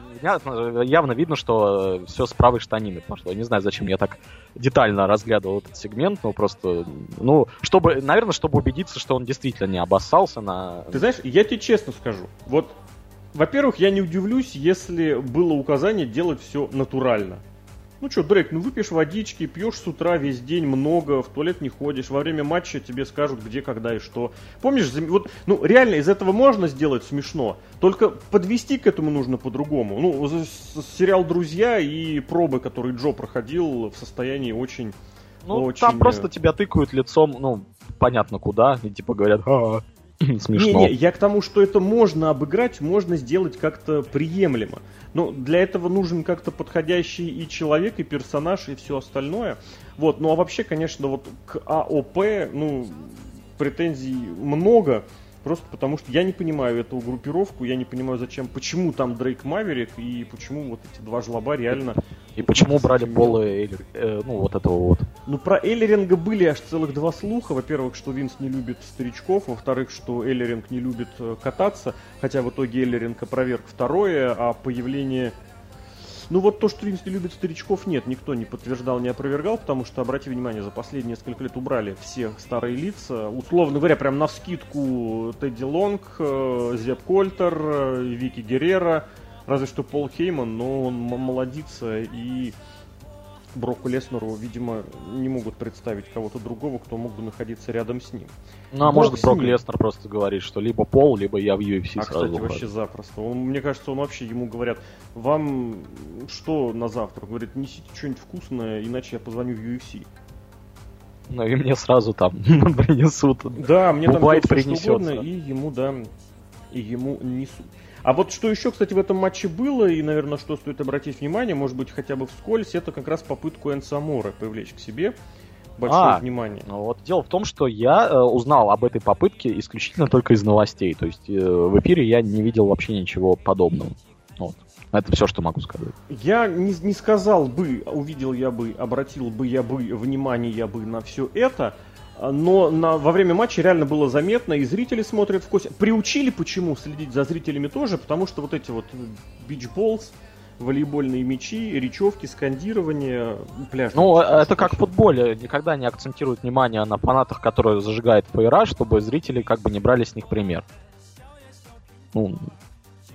явно видно, что э, все с правой штанины пошло. Я не знаю, зачем я так детально разглядывал этот сегмент, но просто, ну, чтобы, наверное, чтобы убедиться, что он действительно не обоссался на... Ты знаешь, я тебе честно скажу, вот, во-первых, я не удивлюсь, если было указание делать все натурально. Ну что, Дрейк, ну выпьешь водички, пьешь с утра весь день много, в туалет не ходишь, во время матча тебе скажут где, когда и что. Помнишь, вот, ну реально из этого можно сделать смешно, только подвести к этому нужно по-другому. Ну, сериал «Друзья» и пробы, которые Джо проходил в состоянии очень... Ну, очень... там просто тебя тыкают лицом, ну, понятно куда, и типа говорят, а, (laughs) смешно. Не-не, я к тому, что это можно обыграть, можно сделать как-то приемлемо. Но для этого нужен как-то подходящий и человек, и персонаж, и все остальное. Вот, ну а вообще, конечно, вот к АОП, ну, претензий много. Просто потому что я не понимаю эту группировку, я не понимаю, зачем, почему там Дрейк Маверик и почему вот эти два жлоба реально... И почему брали Пола Эйлер, э, ну вот этого вот. Ну про Эйлеринга были аж целых два слуха. Во-первых, что Винс не любит старичков, во-вторых, что Эйлеринг не любит э, кататься, хотя в итоге Эйлеринг опроверг второе, а появление ну вот то, что Винс не любит старичков, нет, никто не подтверждал, не опровергал, потому что, обрати внимание, за последние несколько лет убрали все старые лица. Условно говоря, прям на скидку Тедди Лонг, э, Зеп Кольтер, э, Вики Геррера, разве что Пол Хейман, но он молодится и Броку Леснеру, видимо, не могут представить кого-то другого, кто мог бы находиться рядом с ним. Ну, а Бог может Брок Леснер просто говорит, что либо Пол, либо я в UFC а, сразу. кстати, вообще запросто. Он, мне кажется, он вообще ему говорят, вам что на завтра? Говорит, несите что-нибудь вкусное, иначе я позвоню в UFC. Ну и мне сразу там (laughs) принесут. Да, мне там принесет. Угодно, и ему, да, и ему несут. А вот что еще, кстати, в этом матче было, и, наверное, что стоит обратить внимание, может быть, хотя бы вскользь, это как раз попытку Энсамора привлечь к себе большое а, внимание. Ну вот дело в том, что я э, узнал об этой попытке исключительно только из новостей. То есть э, в эфире я не видел вообще ничего подобного. Вот. Это все, что могу сказать. Я не, не сказал бы, увидел я бы, обратил бы я бы внимание я бы на все это, но на, во время матча реально было заметно, и зрители смотрят в кость. Приучили почему следить за зрителями тоже, потому что вот эти вот бичболс, волейбольные мячи, речевки, скандирование, пляж. Ну, это как в футболе. Никогда не акцентируют внимание на фанатах, которые зажигают фейра, чтобы зрители как бы не брали с них пример. Ну,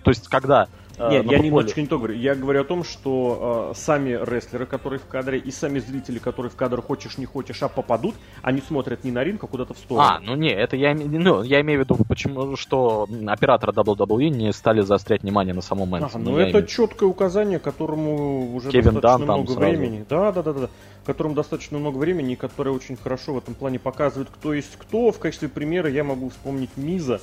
то есть, когда а, Нет, я немножечко не то говорю. Я говорю о том, что э, сами рестлеры, которые в кадре, и сами зрители, которые в кадр хочешь не хочешь, а попадут, они смотрят не на ринг, а куда-то в сторону. А, ну не, это я, ну, я имею в виду, почему, что операторы WWE не стали заострять внимание на самом Мэнсоне. Ага, ну это имею... четкое указание, которому уже Кевин достаточно Дан много времени. Да, да, да, да. Которому достаточно много времени, и который очень хорошо в этом плане показывает, кто есть кто. В качестве примера я могу вспомнить Миза,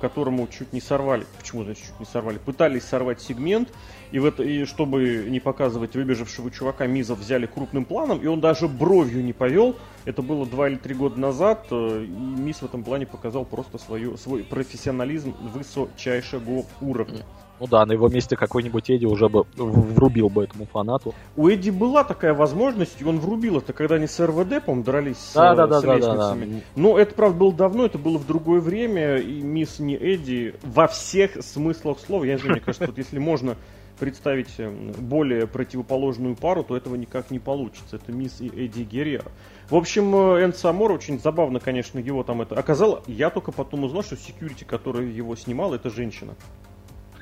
которому чуть не сорвали, почему значит чуть не сорвали, пытались сорвать сегмент, и, в это, и чтобы не показывать выбежавшего чувака, Миза взяли крупным планом, и он даже бровью не повел, это было два или три года назад, э, и Миз в этом плане показал просто свою, свой профессионализм высочайшего уровня. Ну да, на его месте какой-нибудь Эдди уже бы врубил бы этому фанату. У Эдди была такая возможность, и он врубил это, когда они с РВД, по-моему, дрались да, с, да, да, с да, да, да. Но это, правда, было давно, это было в другое время, и мисс не Эдди во всех смыслах слова. Я не знаю, мне кажется, вот если можно представить э, более противоположную пару, то этого никак не получится. Это мисс и Эдди Геррера. В общем, э, Энд Самор очень забавно, конечно, его там это оказал. Я только потом узнал, что секьюрити, который его снимал, это женщина.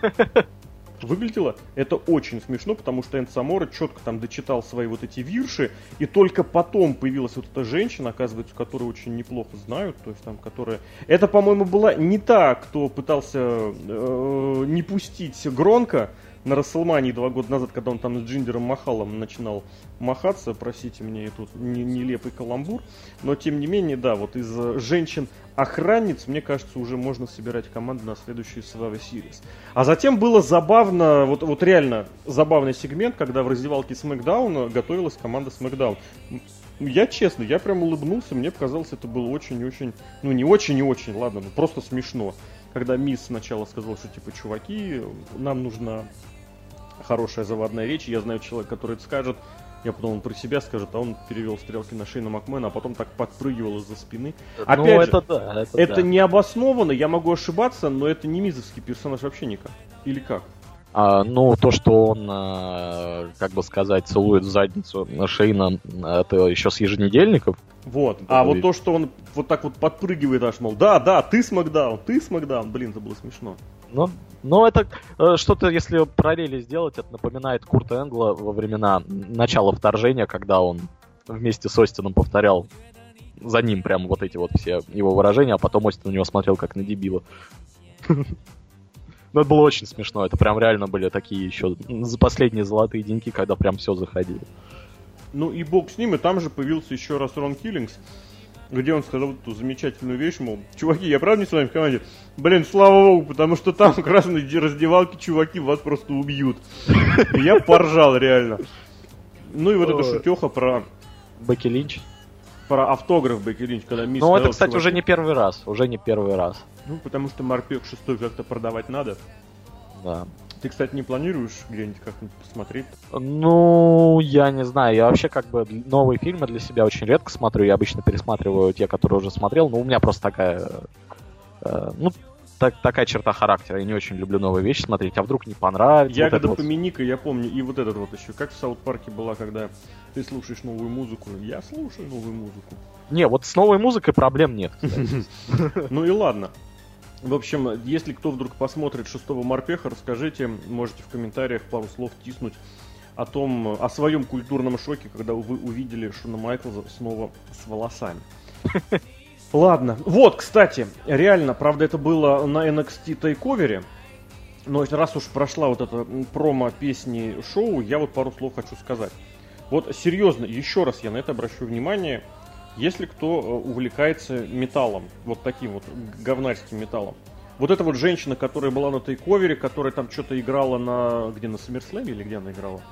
(laughs) Выглядело это очень смешно, потому что Энд Самора четко там дочитал свои вот эти вирши, и только потом появилась вот эта женщина, оказывается, которую очень неплохо знают, то есть там, которая... Это, по-моему, была не та, кто пытался э, не пустить Гронка, на Расселмании два года назад, когда он там с Джиндером Махалом начинал махаться, простите мне тут нелепый каламбур, но тем не менее, да, вот из э, женщин-охранниц, мне кажется, уже можно собирать команду на следующий Survivor Series. А затем было забавно, вот, вот реально забавный сегмент, когда в раздевалке Смакдауна готовилась команда Смакдаун. Я честно, я прям улыбнулся, мне показалось, это было очень-очень, ну не очень и очень, ладно, ну просто смешно. Когда Мисс сначала сказал, что типа, чуваки, нам нужна хорошая заводная речь. Я знаю человека, который это скажет. Я потом он про себя скажет, а он перевел стрелки на Шейна Макмена, а потом так подпрыгивал из-за спины. Ну, Опять ну, это же, да, это, это да. не обоснованно, я могу ошибаться, но это не мизовский персонаж вообще никак. Или как? А, ну, то, что он, а, как бы сказать, целует в задницу Шейна, это еще с еженедельников. Вот. А вот то, что он вот так вот подпрыгивает аж, мол, да, да, ты Смакдаун, ты Смакдаун. Блин, это было смешно. Ну, ну это э, что-то, если параллели сделать, это напоминает Курта Энгла во времена начала вторжения, когда он вместе с Остином повторял за ним прям вот эти вот все его выражения, а потом Остин на него смотрел как на дебила. (laughs) Ну, это было очень смешно. Это прям реально были такие еще за последние золотые деньги, когда прям все заходили. Ну и бог с ним, и там же появился еще раз Рон Киллингс, где он сказал эту замечательную вещь, мол, чуваки, я правда не с вами в команде? Блин, слава богу, потому что там (laughs) как раз на раздевалке чуваки вас просто убьют. Я поржал реально. Ну и вот эта шутеха про... Бекки Линч? Про автограф Бекки Линч, когда мисс... Ну это, кстати, уже не первый раз, уже не первый раз. Ну, потому что Морпек шестой как-то продавать надо. Да. Ты, кстати, не планируешь где-нибудь как-нибудь посмотреть? Ну, я не знаю. Я вообще как бы новые фильмы для себя очень редко смотрю. Я обычно пересматриваю те, которые уже смотрел. Но у меня просто такая... Э, ну, так, такая черта характера. Я не очень люблю новые вещи смотреть, а вдруг не понравится. Я вот когда поминика, вот... я помню, и вот этот вот еще. Как в Саут Парке была, когда ты слушаешь новую музыку. Я слушаю новую музыку. Не, вот с новой музыкой проблем нет. (laughs) Ну и ладно. В общем, если кто вдруг посмотрит шестого морпеха, расскажите, можете в комментариях пару слов тиснуть о том, о своем культурном шоке, когда вы увидели Шона Майклза снова с волосами. (laughs) Ладно. Вот, кстати, реально, правда, это было на NXT Takeover. Но раз уж прошла вот эта промо песни шоу, я вот пару слов хочу сказать. Вот серьезно, еще раз я на это обращу внимание. Если кто э, увлекается металлом, вот таким вот говнарским металлом, вот эта вот женщина, которая была на тейковере, которая там что-то играла на... Где, на Саммерслэме или где она играла?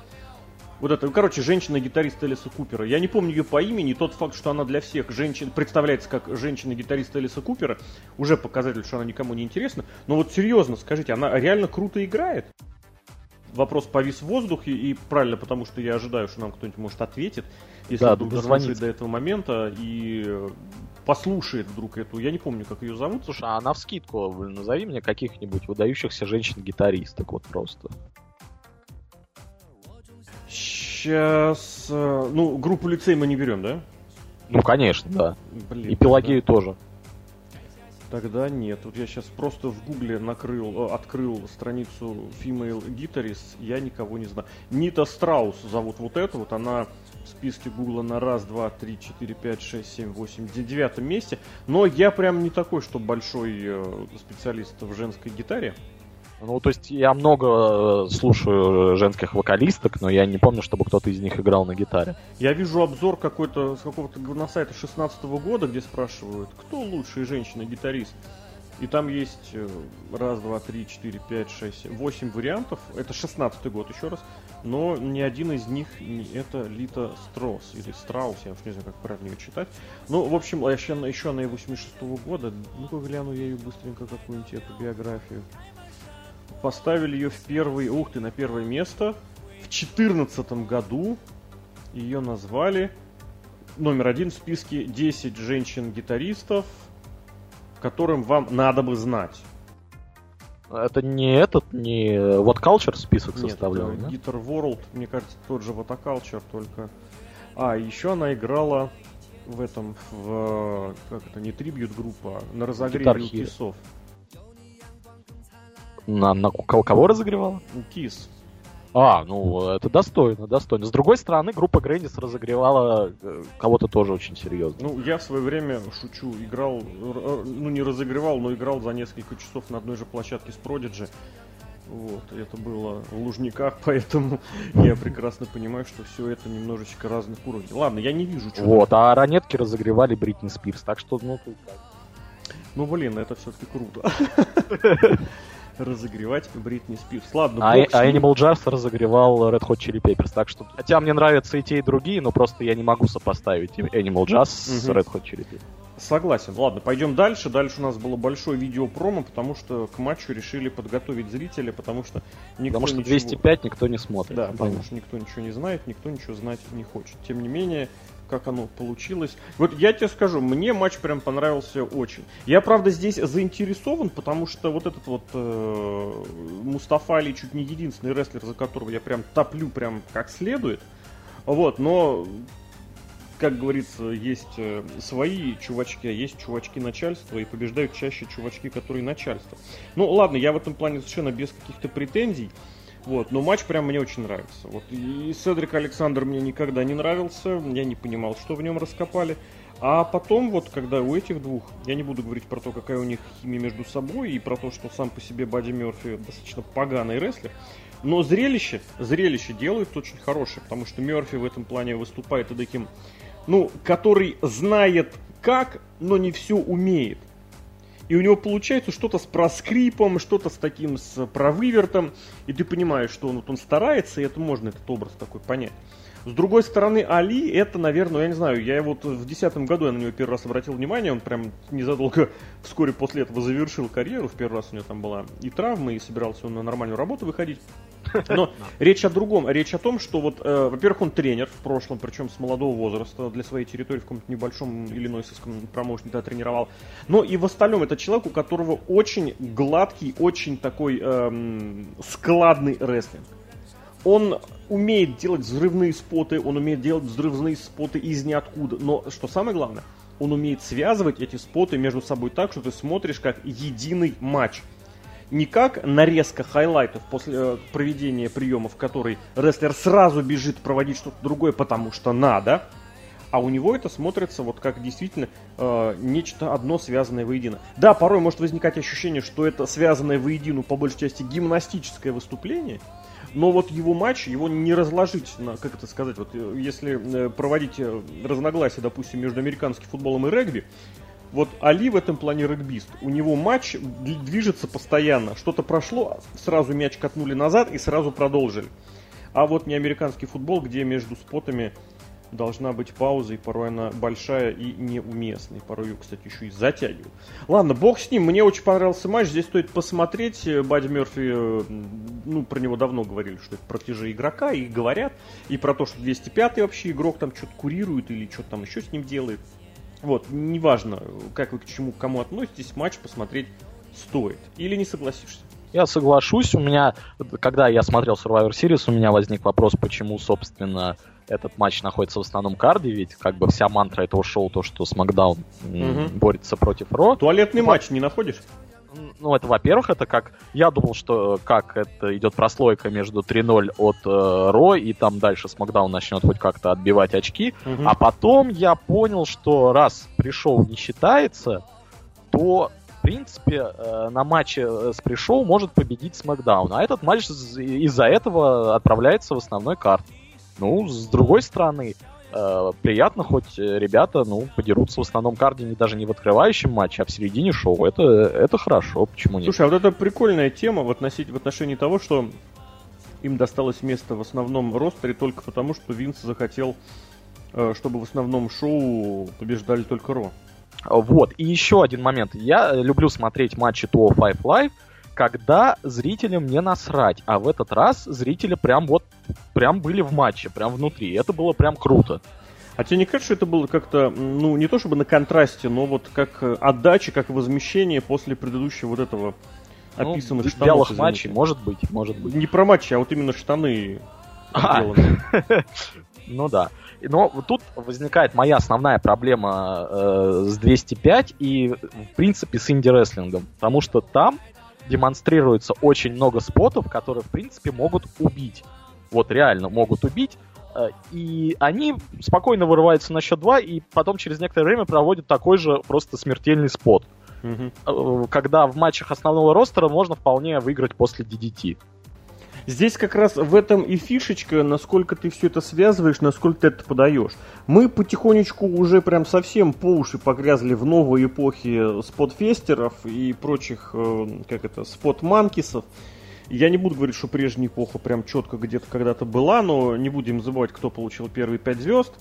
Вот это, короче, женщина-гитарист Элиса Купера. Я не помню ее по имени, тот факт, что она для всех женщин представляется как женщина-гитарист Элиса Купера, уже показатель, что она никому не интересна. Но вот серьезно, скажите, она реально круто играет? Вопрос повис в воздухе, и правильно, потому что я ожидаю, что нам кто-нибудь может ответить если да, вдруг дозвонит до этого момента и послушает вдруг эту, я не помню, как ее зовут. Слушай, а на вскидку назови мне каких-нибудь выдающихся женщин-гитаристок вот просто. Сейчас, э, ну, группу лицей мы не берем, да? Ну, конечно, да. Блин, и Пелагею да. тоже. Тогда нет. Вот я сейчас просто в гугле накрыл, э, открыл страницу Female Guitarist, я никого не знаю. Нита Страус зовут вот эту, вот она в списке Гугла на раз, два, три, четыре, пять, шесть, семь, восемь, девятом месте. Но я прям не такой, что большой э, специалист в женской гитаре. Ну, то есть я много э, слушаю женских вокалисток, но я не помню, чтобы кто-то из них играл на гитаре. Я вижу обзор какой-то с какого-то на сайта 16 года, где спрашивают, кто лучший женщина-гитарист. И там есть э, раз, два, три, четыре, пять, шесть, семь, восемь вариантов. Это 16 год, еще раз. Но ни один из них не это Лита Строс или Страус, я уж не знаю, как правильно ее читать. Ну, в общем, еще, еще она и 86 -го года. Ну-ка гляну я ее быстренько какую-нибудь эту биографию. Поставили ее в первый, ух ты, на первое место. В 14 году ее назвали номер один в списке 10 женщин-гитаристов которым вам надо бы знать. Это не этот, не вот Culture список Нет, составлял, да? Guitar World, мне кажется, тот же вот Culture, только... А, еще она играла в этом, в... Как это, не трибьют группа, а на разогреве Кисов. На, на кого разогревала? Кис. А, ну это достойно, достойно. С другой стороны, группа Грэндис разогревала э, кого-то тоже очень серьезно. Ну, я в свое время, шучу, играл, ну не разогревал, но играл за несколько часов на одной же площадке с Prodigy. Вот, это было в Лужниках, (laughs) поэтому я прекрасно понимаю, что все это немножечко разных уровней. Ладно, я не вижу, что... Вот, а ранетки разогревали Бритни Спирс, так что, ну, тут Ну, блин, это все-таки круто. (laughs) разогревать Бритни Спирс. Ладно, а, а Animal Jazz разогревал Red Hot Chili Peppers, так что... Хотя мне нравятся и те, и другие, но просто я не могу сопоставить Animal Jazz с Red Hot Chili Peppers. Согласен. Ладно, пойдем дальше. Дальше у нас было большое видео промо, потому что к матчу решили подготовить зрителя, потому что никто Потому что ничего... 205 никто не смотрит. Да, потому что никто ничего не знает, никто ничего знать не хочет. Тем не менее, как оно получилось. Вот я тебе скажу, мне матч прям понравился очень. Я, правда, здесь заинтересован, потому что вот этот вот э, Мустафа Али чуть не единственный рестлер, за которого я прям топлю прям как следует. Вот, но как говорится, есть э, свои чувачки, а есть чувачки начальства, и побеждают чаще чувачки, которые начальство. Ну, ладно, я в этом плане совершенно без каких-то претензий. Вот, но матч прям мне очень нравится. Вот, и Седрик Александр мне никогда не нравился, я не понимал, что в нем раскопали. А потом, вот, когда у этих двух, я не буду говорить про то, какая у них химия между собой, и про то, что сам по себе Бадди Мерфи достаточно поганый рестлер, но зрелище, зрелище делают очень хорошее, потому что Мерфи в этом плане выступает и таким, ну, который знает как, но не все умеет и у него получается что-то с проскрипом, что-то с таким с провывертом, и ты понимаешь, что он, вот он старается, и это можно этот образ такой понять. С другой стороны, Али, это, наверное, я не знаю, я вот в 2010 году я на него первый раз обратил внимание, он прям незадолго, (laughs) вскоре после этого завершил карьеру, в первый раз у него там была и травма, и собирался он на нормальную работу выходить. Но речь о другом. Речь о том, что вот, э, во-первых, он тренер в прошлом, причем с молодого возраста, для своей территории в каком-то небольшом иллинойском промоушне да, тренировал. Но и в остальном это человек, у которого очень гладкий, очень такой эм, складный рестлинг. Он умеет делать взрывные споты, он умеет делать взрывные споты из ниоткуда. Но что самое главное, он умеет связывать эти споты между собой так, что ты смотришь как единый матч не как нарезка хайлайтов после э, проведения приемов, в которой рестлер сразу бежит проводить что-то другое, потому что надо, а у него это смотрится вот как действительно э, нечто одно связанное воедино. Да, порой может возникать ощущение, что это связанное воедино по большей части гимнастическое выступление, но вот его матч, его не разложить на, как это сказать, вот э, если э, проводить разногласия, допустим, между американским футболом и регби, вот Али в этом плане регбист. У него матч движется постоянно. Что-то прошло, сразу мяч катнули назад и сразу продолжили. А вот не американский футбол, где между спотами должна быть пауза, и порой она большая и неуместная. Порой ее, кстати, еще и затягивают. Ладно, бог с ним. Мне очень понравился матч. Здесь стоит посмотреть. Бадди Мерфи, э, ну, про него давно говорили, что это протеже игрока, и говорят. И про то, что 205-й вообще игрок там что-то курирует или что-то там еще с ним делает. Вот, неважно, как вы к чему, к кому относитесь, матч посмотреть стоит. Или не согласишься? Я соглашусь. У меня, когда я смотрел Survivor Series, у меня возник вопрос, почему, собственно, этот матч находится в основном карде, ведь как бы вся мантра этого шоу то, что Смакдаун угу. борется против Ро. Туалетный вот. матч не находишь? Ну, это, во-первых, это как... Я думал, что как это идет прослойка между 3-0 от э, Ро, и там дальше Смакдаун начнет хоть как-то отбивать очки. Угу. А потом я понял, что раз пришел не считается, то в принципе, э, на матче э, с пришел может победить Смакдаун. А этот матч из-за этого отправляется в основной карт. Ну, с другой стороны, Э, приятно, хоть э, ребята, ну, подерутся в основном карде не даже не в открывающем матче, а в середине шоу. Это, это хорошо, почему нет? Слушай, а вот это прикольная тема в, относи... в отношении того, что им досталось место в основном ростере только потому, что Винс захотел, э, чтобы в основном шоу побеждали только Ро. Вот, и еще один момент. Я люблю смотреть матчи 205 Live, когда зрителям не насрать. А в этот раз зрители прям вот, прям были в матче, прям внутри. Это было прям круто. А тебе не кажется, что это было как-то, ну, не то чтобы на контрасте, но вот как отдача, как возмещение после предыдущего вот этого ну, описанных ну, штанов? Белых матчей, может быть, может быть. Не про матчи, а вот именно штаны а. (laughs) Ну да. Но тут возникает моя основная проблема э, с 205 и, в принципе, с инди-рестлингом. Потому что там демонстрируется очень много спотов, которые, в принципе, могут убить. Вот реально могут убить. Э, и они спокойно вырываются на счет 2, и потом через некоторое время проводят такой же просто смертельный спот. Угу. Когда в матчах основного ростера можно вполне выиграть после DDT. Здесь как раз в этом и фишечка, насколько ты все это связываешь, насколько ты это подаешь. Мы потихонечку уже прям совсем по уши погрязли в новой эпохе спотфестеров и прочих, э, как это, спот-манкисов. Я не буду говорить, что прежняя эпоха прям четко где-то когда-то была, но не будем забывать, кто получил первые пять звезд.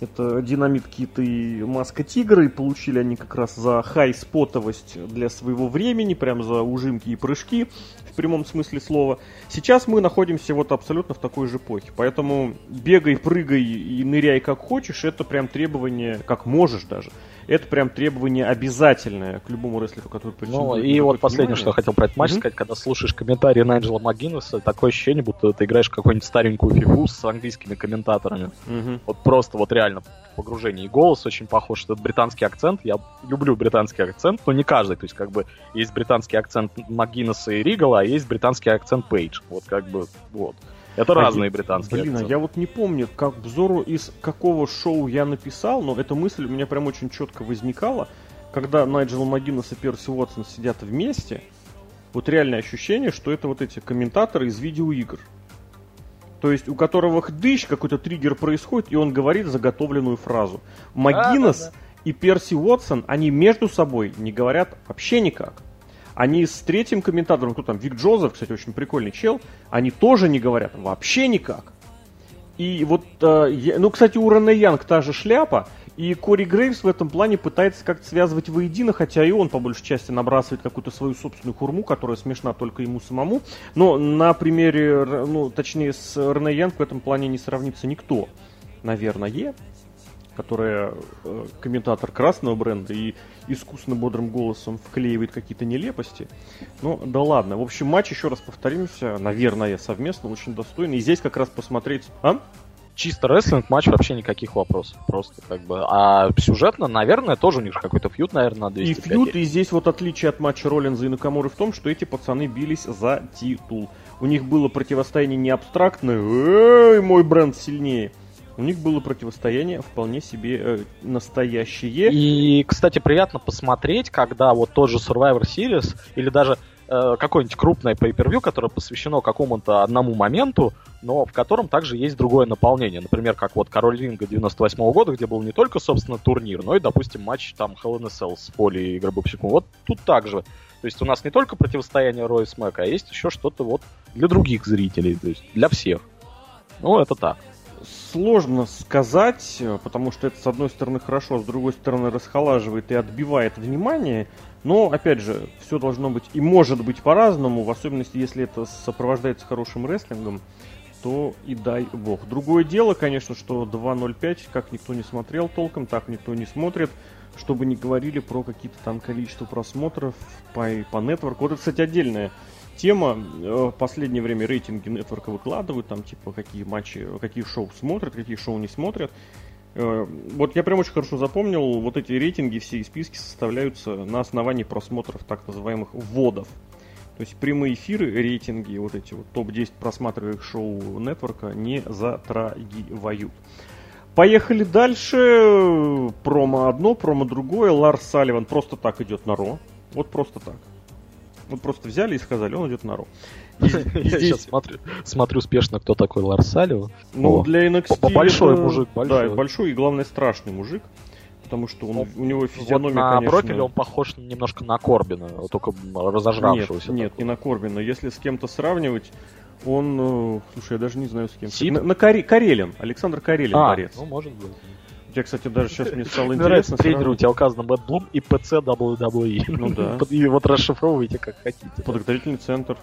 Это Динамит Кит и Маска Тигра, и получили они как раз за хай-спотовость для своего времени, прям за ужимки и прыжки, в прямом смысле слова. Сейчас мы находимся вот абсолютно в такой же эпохе, поэтому бегай, прыгай и ныряй как хочешь, это прям требование, как можешь даже, это прям требование обязательное к любому рестлеру, который претендует. Ну, и вот последнее, что я хотел про этот матч mm-hmm. сказать, когда слушаешь комментарии Найджела МакГиннесса, такое ощущение, будто ты играешь в какую-нибудь старенькую фифу с английскими комментаторами. Mm-hmm. Вот просто вот реально погружение. И голос очень похож, это британский акцент. Я люблю британский акцент, но не каждый. То есть, как бы, есть британский акцент МакГиннесса и Ригала, а есть британский акцент Пейдж. Вот, как бы, вот. Это разные британские Блин, акценты. я вот не помню, как взору из какого шоу я написал, но эта мысль у меня прям очень четко возникала, когда Найджел Магинес и Перси Уотсон сидят вместе, вот реальное ощущение, что это вот эти комментаторы из видеоигр. То есть у которого хдыщ, какой-то триггер происходит, и он говорит заготовленную фразу. Магинес да, да, да. и Перси Уотсон, они между собой не говорят вообще никак. Они с третьим комментатором, кто там, Вик Джозеф, кстати, очень прикольный чел, они тоже не говорят вообще никак. И вот, э, ну, кстати, у Рене Янг та же шляпа, и Кори Грейвс в этом плане пытается как-то связывать воедино, хотя и он по большей части набрасывает какую-то свою собственную хурму, которая смешна только ему самому. Но на примере, ну, точнее, с Рене Янг в этом плане не сравнится никто, наверное которая э, комментатор красного бренда и искусно бодрым голосом вклеивает какие-то нелепости. Ну, да ладно. В общем, матч, еще раз повторимся, наверное, совместно, очень достойный. И здесь как раз посмотреть... А? Чисто рестлинг матч вообще никаких вопросов. Просто как бы. А сюжетно, наверное, тоже у них какой-то фьют, наверное, надо. И фьют, и здесь вот отличие от матча Роллинза и Накамуры в том, что эти пацаны бились за титул. У них было противостояние не абстрактное, эй, мой бренд сильнее, у них было противостояние вполне себе э, настоящее. И, кстати, приятно посмотреть, когда вот тот же Survivor Series или даже э, какое-нибудь крупное pay-per-view, которое посвящено какому-то одному моменту, но в котором также есть другое наполнение. Например, как вот Король Ринга 98 -го года, где был не только, собственно, турнир, но и, допустим, матч там Hell in a Cell с Поли и Гробовщиком. Вот тут также. То есть у нас не только противостояние Рой и Смэка, а есть еще что-то вот для других зрителей, то есть для всех. Ну, это так сложно сказать, потому что это, с одной стороны, хорошо, с другой стороны, расхолаживает и отбивает внимание. Но, опять же, все должно быть и может быть по-разному, в особенности, если это сопровождается хорошим рестлингом, то и дай бог. Другое дело, конечно, что 2.05, как никто не смотрел толком, так никто не смотрит, чтобы не говорили про какие-то там количество просмотров по, по Network. Вот это, кстати, отдельная тема. Э, в последнее время рейтинги нетворка выкладывают, там, типа, какие матчи, какие шоу смотрят, какие шоу не смотрят. Э, вот я прям очень хорошо запомнил, вот эти рейтинги, все списки составляются на основании просмотров так называемых вводов. То есть прямые эфиры, рейтинги, вот эти вот топ-10 просматриваемых шоу нетворка не затрагивают. Поехали дальше. Промо одно, промо другое. Ларс Салливан просто так идет на Ро. Вот просто так. Вот просто взяли и сказали, он идет на Ро. (laughs) Я сейчас смотрю, смотрю успешно, кто такой Ларс Салливан. Ну, для NXT... Большой мужик, большой. Да, большой и, главное, страшный мужик. Потому что он, у него физиономия, вот на конечно... профиле он похож немножко на Корбина, только разожравшегося. Нет, нет, не на Корбина. Если с кем-то сравнивать, он... Э, слушай, я даже не знаю с кем. Сид? На, на Кари... Карелин. Александр Карелин а, борец. ну, может быть. Я, кстати, даже сейчас мне стало интересно. Тренер у тебя указано Мэтт Блум и ПЦ WWE. Ну да. И вот расшифровывайте как хотите. Подготовительный центр.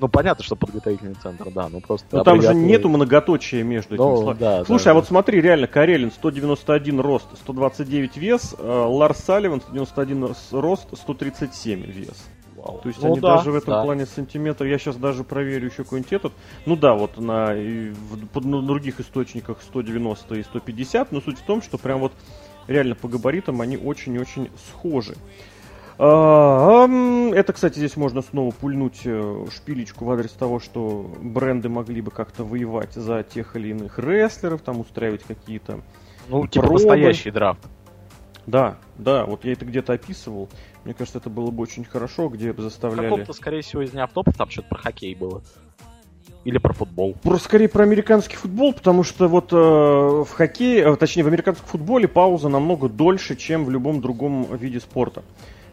Ну, понятно, что подготовительный центр, да, ну просто... Ну, там же нету многоточия между этими ну, да, Слушай, да, а да. вот смотри, реально, Карелин 191 рост, 129 вес, э, Ларс Салливан 191 рост, 137 вес. То есть ну, они да, даже в этом да. плане сантиметра, я сейчас даже проверю еще какой-нибудь этот. Ну да, вот на, в, на других источниках 190 и 150, но суть в том, что прям вот реально по габаритам они очень-очень схожи. А, это, кстати, здесь можно снова пульнуть э, шпилечку в адрес того, что бренды могли бы как-то воевать за тех или иных рестлеров, там устраивать какие-то Ну, типа пробы. настоящий драфт. Да, да, вот я это где-то описывал. Мне кажется, это было бы очень хорошо, где бы заставляли... Каком-то, скорее всего, из неавтопов там что-то про хоккей было. Или про футбол? Про, скорее про американский футбол, потому что вот э, в хоккее, э, точнее в американском футболе пауза намного дольше, чем в любом другом виде спорта.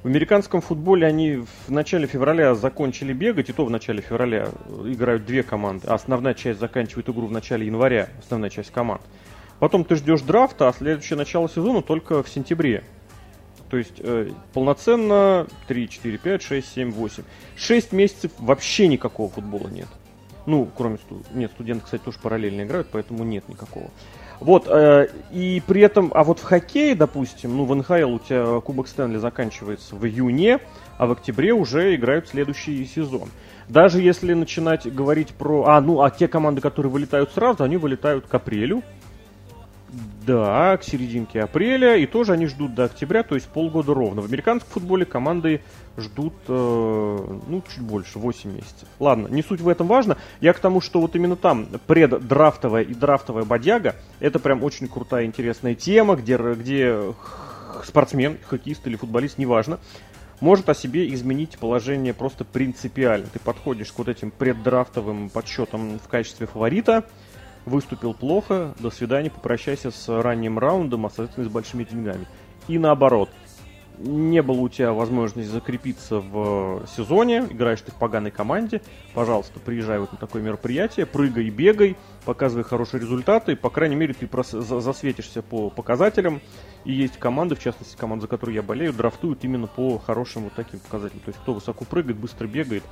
В американском футболе они в начале февраля закончили бегать, и то в начале февраля играют две команды, а основная часть заканчивает игру в начале января, основная часть команд. Потом ты ждешь драфта, а следующее начало сезона только в сентябре. То есть э, полноценно 3, 4, 5, 6, 7, 8. 6 месяцев вообще никакого футбола нет. Ну, кроме сту... нет, студенты, кстати, тоже параллельно играют, поэтому нет никакого. Вот, э, и при этом, а вот в хоккее, допустим, ну, в НХЛ у тебя Кубок Стэнли заканчивается в июне, а в октябре уже играют следующий сезон. Даже если начинать говорить про... А, ну, а те команды, которые вылетают сразу, они вылетают к апрелю. Да, к серединке апреля, и тоже они ждут до октября, то есть полгода ровно. В американском футболе команды ждут, э, ну, чуть больше, 8 месяцев. Ладно, не суть в этом важно. Я к тому, что вот именно там преддрафтовая и драфтовая бодяга, это прям очень крутая, интересная тема, где, где спортсмен, хоккеист или футболист, неважно, может о себе изменить положение просто принципиально. Ты подходишь к вот этим преддрафтовым подсчетам в качестве фаворита, выступил плохо, до свидания, попрощайся с ранним раундом, а соответственно с большими деньгами. И наоборот, не было у тебя возможности закрепиться в сезоне, играешь ты в поганой команде, пожалуйста, приезжай вот на такое мероприятие, прыгай, бегай, показывай хорошие результаты, по крайней мере, ты засветишься по показателям, и есть команды, в частности, команда, за которую я болею, драфтуют именно по хорошим вот таким показателям. То есть, кто высоко прыгает, быстро бегает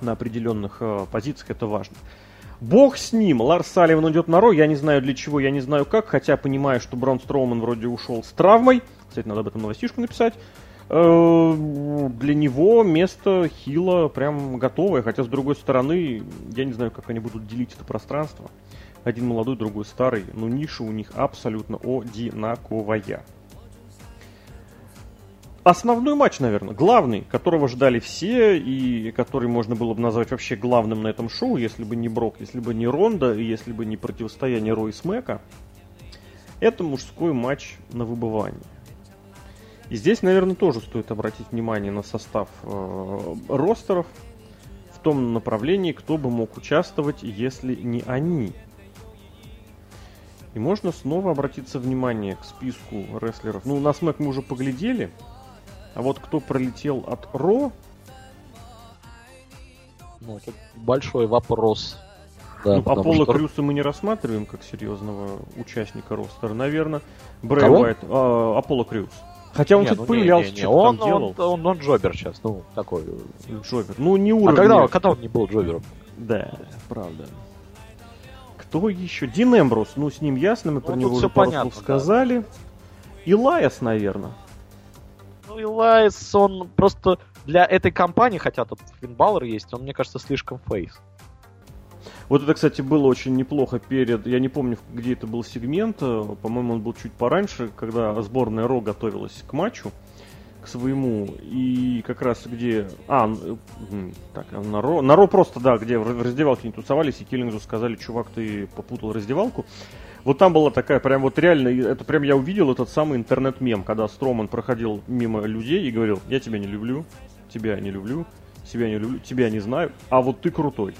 на определенных э, позициях, это важно. Бог с ним. Ларс Салливан идет на Ро. Я не знаю для чего, я не знаю как, хотя понимаю, что Брон Строуман вроде ушел с травмой. Кстати, надо об этом новостишку написать. Э, для него место Хила прям готовое, хотя с другой стороны, я не знаю, как они будут делить это пространство. Один молодой, другой старый, но ниша у них абсолютно одинаковая основной матч, наверное, главный, которого ждали все и который можно было бы назвать вообще главным на этом шоу, если бы не Брок, если бы не Ронда и если бы не противостояние Рой Смека, это мужской матч на выбывание. И здесь, наверное, тоже стоит обратить внимание на состав э, ростеров в том направлении, кто бы мог участвовать, если не они. И можно снова обратиться внимание к списку рестлеров. Ну, на Смэк мы уже поглядели, а вот кто пролетел от Ро... Ну, это большой вопрос. Да, ну, Аполло что... Крюса мы не рассматриваем как серьезного участника ростера, наверное. Брэй Кого? Уайт, а, Аполло Крюс. Хотя он не, тут ну, появлялся, что он, там делал. Он, он, он, джобер сейчас, ну, такой. Джобер. Ну, не уровень. А когда, когда он не был джобером? Да, правда. Кто еще? Дин Эмбрус, ну, с ним ясно, мы ну, про него уже понятно, сказали. Да. Илайас, наверное. Ну, Илайс, он просто для этой компании, хотя тут Финн Баллер есть, он, мне кажется, слишком фейс. Вот это, кстати, было очень неплохо перед... Я не помню, где это был сегмент. Э, по-моему, он был чуть пораньше, когда сборная Ро готовилась к матчу, к своему. И как раз где... А, так, на Ро... На Ро просто, да, где в раздевалке не тусовались, и Киллингзу сказали, чувак, ты попутал раздевалку. Вот там была такая, прям вот реально, это прям я увидел этот самый интернет-мем, когда Строман проходил мимо людей и говорил, я тебя не люблю, тебя не люблю, себя не люблю, тебя не знаю, а вот ты крутой.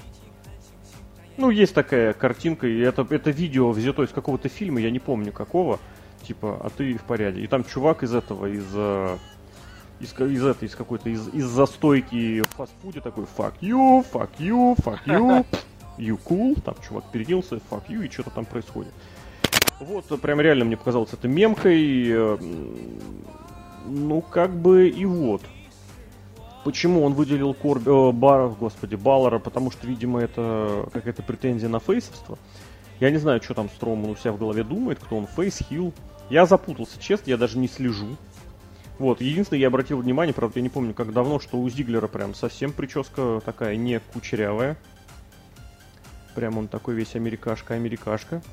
Ну, есть такая картинка, и это, это видео взято из какого-то фильма, я не помню какого, типа, а ты в порядке. И там чувак из этого, из, э, из, из этой, из какой-то, из, из застойки в фастфуде такой, fuck you, fuck you, fuck you, (laughs) you cool, там чувак переделся, fuck you, и что-то там происходит. Вот, прям реально мне показалось это мемкой. Э, ну, как бы и вот. Почему он выделил Корби, э, Бар, господи, Баллара? Потому что, видимо, это какая-то претензия на фейсовство. Я не знаю, что там Строман у себя в голове думает, кто он, фейс, хил. Я запутался, честно, я даже не слежу. Вот, единственное, я обратил внимание, правда, я не помню, как давно, что у Зиглера прям совсем прическа такая не кучерявая. Прям он такой весь америкашка-америкашка.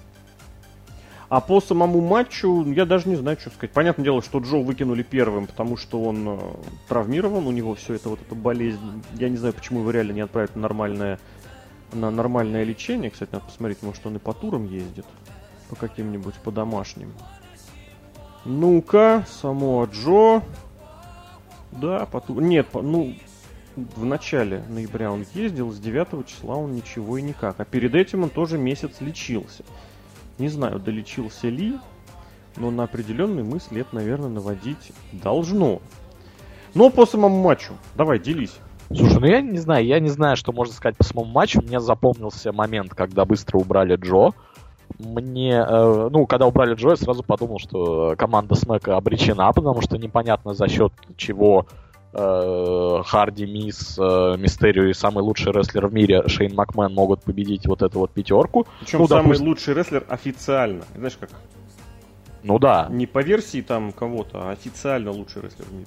А по самому матчу я даже не знаю, что сказать. Понятное дело, что Джо выкинули первым, потому что он э, травмирован, у него все это вот эта болезнь. Я не знаю, почему его реально не отправят на нормальное, на нормальное лечение. Кстати, надо посмотреть, может он и по турам ездит. По каким-нибудь, по домашним. Ну-ка, само Джо. Да, по турам. Нет, по... ну, в начале ноября он ездил, с 9 числа он ничего и никак. А перед этим он тоже месяц лечился. Не знаю, долечился ли, но на определенные мысли это, наверное, наводить должно. Но по самому матчу, давай, делись. Слушай, ну я не знаю, я не знаю, что можно сказать по самому матчу. Мне запомнился момент, когда быстро убрали Джо. мне, э, ну, когда убрали Джоя, сразу подумал, что команда Смека обречена, потому что непонятно за счет чего э, Харди, Мисс, э, Мистерио и самый лучший рестлер в мире Шейн Макмен могут победить вот эту вот пятерку. Причем ну, самый допустим- лучший рестлер официально. Знаешь как? Ну да, Не по версии там кого-то, а официально лучший рестлер в мире.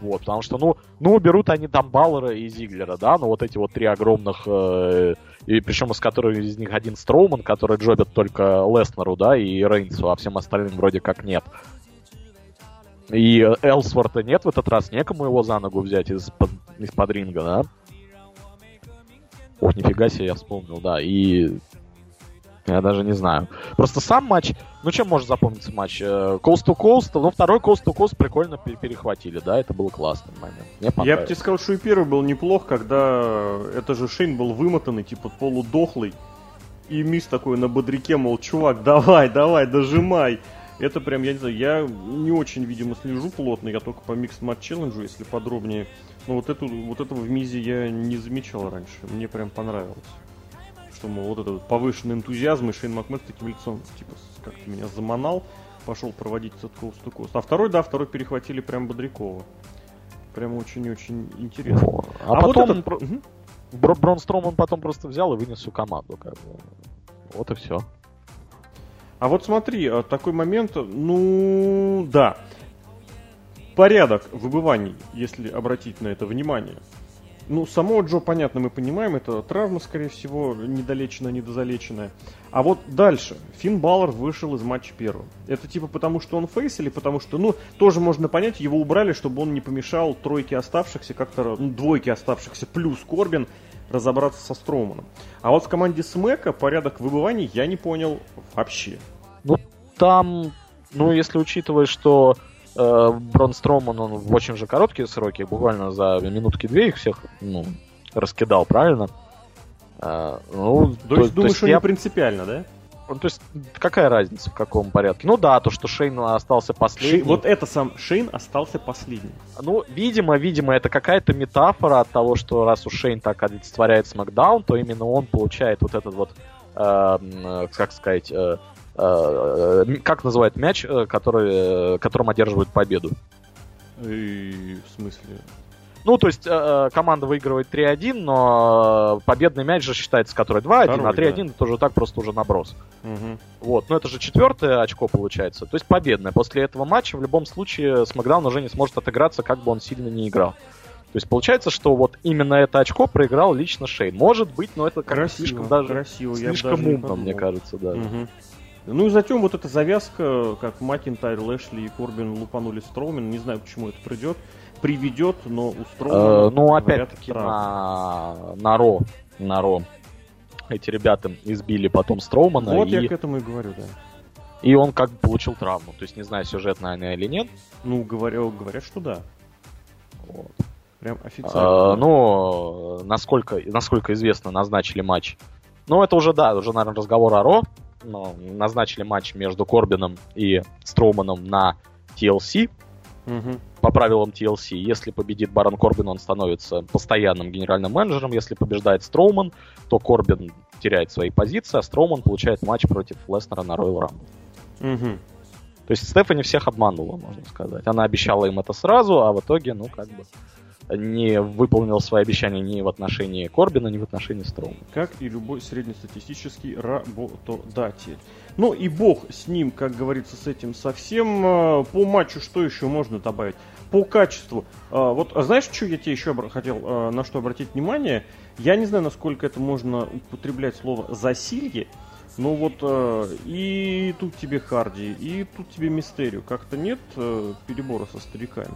вот, потому что, ну, ну, берут они там Баллера и Зиглера, да, ну, вот эти вот три огромных, э, и причем из которых из них один Строуман, который джобит только Леснеру, да, и Рейнсу, а всем остальным вроде как нет. И Элсворта нет в этот раз, некому его за ногу взять из-под, из-под ринга, да. Ох, нифига себе, я вспомнил, да, и... Я даже не знаю. Просто сам матч, ну чем может запомниться матч? Э, Coast to Coast, ну второй Coast to Coast прикольно пе- перехватили, да, это был классный момент. Мне Я бы тебе сказал, что и первый был неплох, когда это же Шейн был вымотанный, типа полудохлый. И Мисс такой на бодряке, мол, чувак, давай, давай, дожимай. Это прям, я не знаю, я не очень, видимо, слежу плотно, я только по Mixed Match Challenge, если подробнее. Но вот, эту, вот этого в Мизе я не замечал раньше, мне прям понравилось. Что, мол, вот этот повышенный энтузиазм, и Шейн Макмен с таким лицом, типа, с- как-то меня заманал, пошел проводить этот to Coast. А второй, да, второй перехватили прям Бодрякова. Прям очень-очень интересно. Вот. А, вот потом этот Мгм. Бро- Брон Строман потом просто взял и вынес всю команду. Как бы. Вот и все. А вот смотри, а, такой момент, ну, да. Порядок выбываний, если обратить на это внимание. Ну, самого Джо, понятно, мы понимаем, это травма, скорее всего, недолеченная, недозалеченная. А вот дальше. Финн Баллар вышел из матча первым. Это типа потому, что он фейс или потому что, ну, тоже можно понять, его убрали, чтобы он не помешал тройке оставшихся, как-то, ну, двойке оставшихся, плюс Корбин, разобраться со Строуманом. А вот в команде Смека порядок выбываний я не понял вообще. Ну, там, ну, если учитывать, что э, Брон Строман, он в очень же короткие сроки, буквально за минутки две их всех, ну, раскидал, правильно? Э, ну, То, есть думаешь, что я- не принципиально, да? ну, то есть, какая разница в каком порядке? Ну да, то, что Шейн остался последним. Шей- вот это сам Шейн остался последним. Ну, видимо, видимо, это какая-то метафора от того, что раз уж Шейн так олицетворяет Смакдаун, то именно он получает вот этот вот, э, м, как сказать, э, э, как называют мяч, э, который, э, которым одерживают победу. И, в смысле? Ну, то есть э, э, команда выигрывает 3-1, но э, победный мяч же считается, который 2-1, а Второй, 3-1 это уже так просто уже наброс. Мгм. Вот, но это же четвертое очко получается, то есть победное. После этого матча в любом случае Смакдаун уже не сможет отыграться, как бы он сильно не играл. То есть получается, что вот именно это очко проиграл лично Шейн. Может быть, но это как-то Красиво, слишком даже красиво. слишком умно, мне кажется, да. Мгм. Ну и затем вот эта завязка, как Макинтайр, Лэшли и Корбин лупанули Строумен, не знаю, к чему это придет, приведет, но у Э, Строумена, ну, говорят, опять-таки на, на Ро, на Ро эти ребята избили потом Строумана, Вот и, я к этому и говорю, да. и он как бы получил травму. То есть не знаю, сюжетная она или нет. Ну, говоря- говорят, что да. Вот. Прям А, официально. ну, насколько, насколько известно, назначили матч. Ну, это уже, да, уже, наверное, разговор о Ро. Но назначили матч между Корбином и Строуманом на TLC. Мгм. По правилам TLC, если победит Барон Корбин, он становится постоянным генеральным менеджером. Если побеждает Строуман, то Корбин теряет свои позиции, а Строуман получает матч против Леснера на Royal Rumble. Мгм. То есть Стефани всех обманула, можно сказать. Она обещала им это сразу, а в итоге, ну, как бы, не выполнила свои обещания ни в отношении Корбина, ни в отношении Строума. как и любой среднестатистический работодатель. Ну и бог с ним, как говорится, с этим совсем. Э, По матчу что еще можно добавить? По качеству. Э, Вот а знаешь, что я тебе еще хотел на что обратить внимание? Я не знаю, насколько это можно употреблять слово засилье, но вот э, и тут тебе Харди, и тут тебе Мистерию. Как-то нет э, перебора со стариками.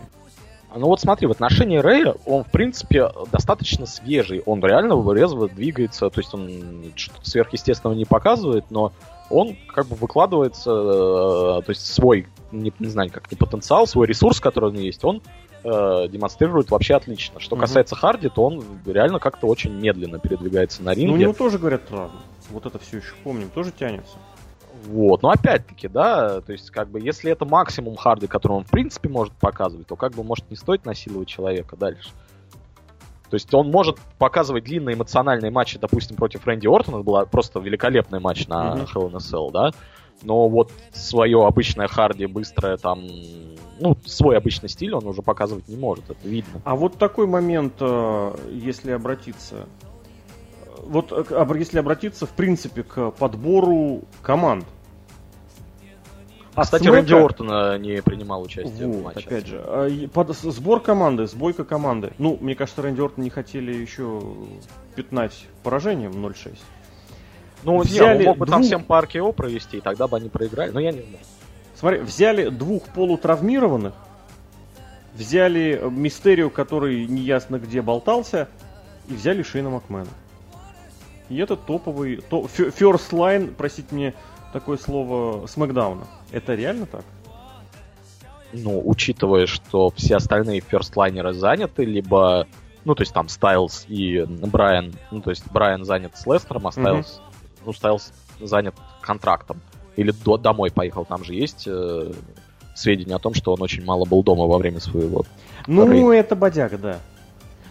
Ну вот смотри, в отношении Рэя он, в принципе, достаточно свежий. Он реально резво двигается, то есть он что-то сверхъестественного не показывает, но он как бы выкладывается, э, то есть свой, не, не знаю, как не потенциал, свой ресурс, который у него есть, он э, демонстрирует вообще отлично. Что Мгм. касается Харди, то он реально как-то очень медленно передвигается на Ну, у ринге. него тоже говорят травмы. Вот это все еще помним, тоже тянется. Вот, но опять-таки, да, то есть, как бы, если это максимум Харди, который он, в принципе, может показывать, то, как бы, может, не стоит насиловать человека дальше. То есть он может показывать длинные эмоциональные матчи, допустим, против Рэнди Ортона, это был просто великолепный матч на mm-hmm. Hell in a Cell, да, но вот свое обычное харди, быстрое там, ну, свой обычный стиль он уже показывать не может, это видно. А вот такой момент, э, если обратиться, вот э, если обратиться, в принципе, к подбору команд, а, кстати, Смека... Рэнди Ортона не принимал участие вот, в матче. Опять же, а, под, сбор команды, сбойка команды. Ну, мне кажется, Рэнди Ортон не хотели еще пятнать поражением 0-6. Ну, взяли не, мог бы двух... там всем по РКО провести, и тогда бы они проиграли, но я не знаю. Смотри, взяли двух полутравмированных, взяли Мистерию, который неясно где болтался, и взяли Шейна Макмена. И это топовый, то, first line, простите мне такое слово, Смакдауна. Это реально так? Ну, учитывая, что все остальные ферстлайнеры заняты, либо, ну, то есть там Стайлз и Брайан, ну, то есть Брайан занят с Лестером, а Стайлз, mm-hmm. ну, Стайлз занят контрактом. Или до, домой поехал, там же есть э, сведения о том, что он очень мало был дома во время своего... Ну, рейда. это бодяга, да.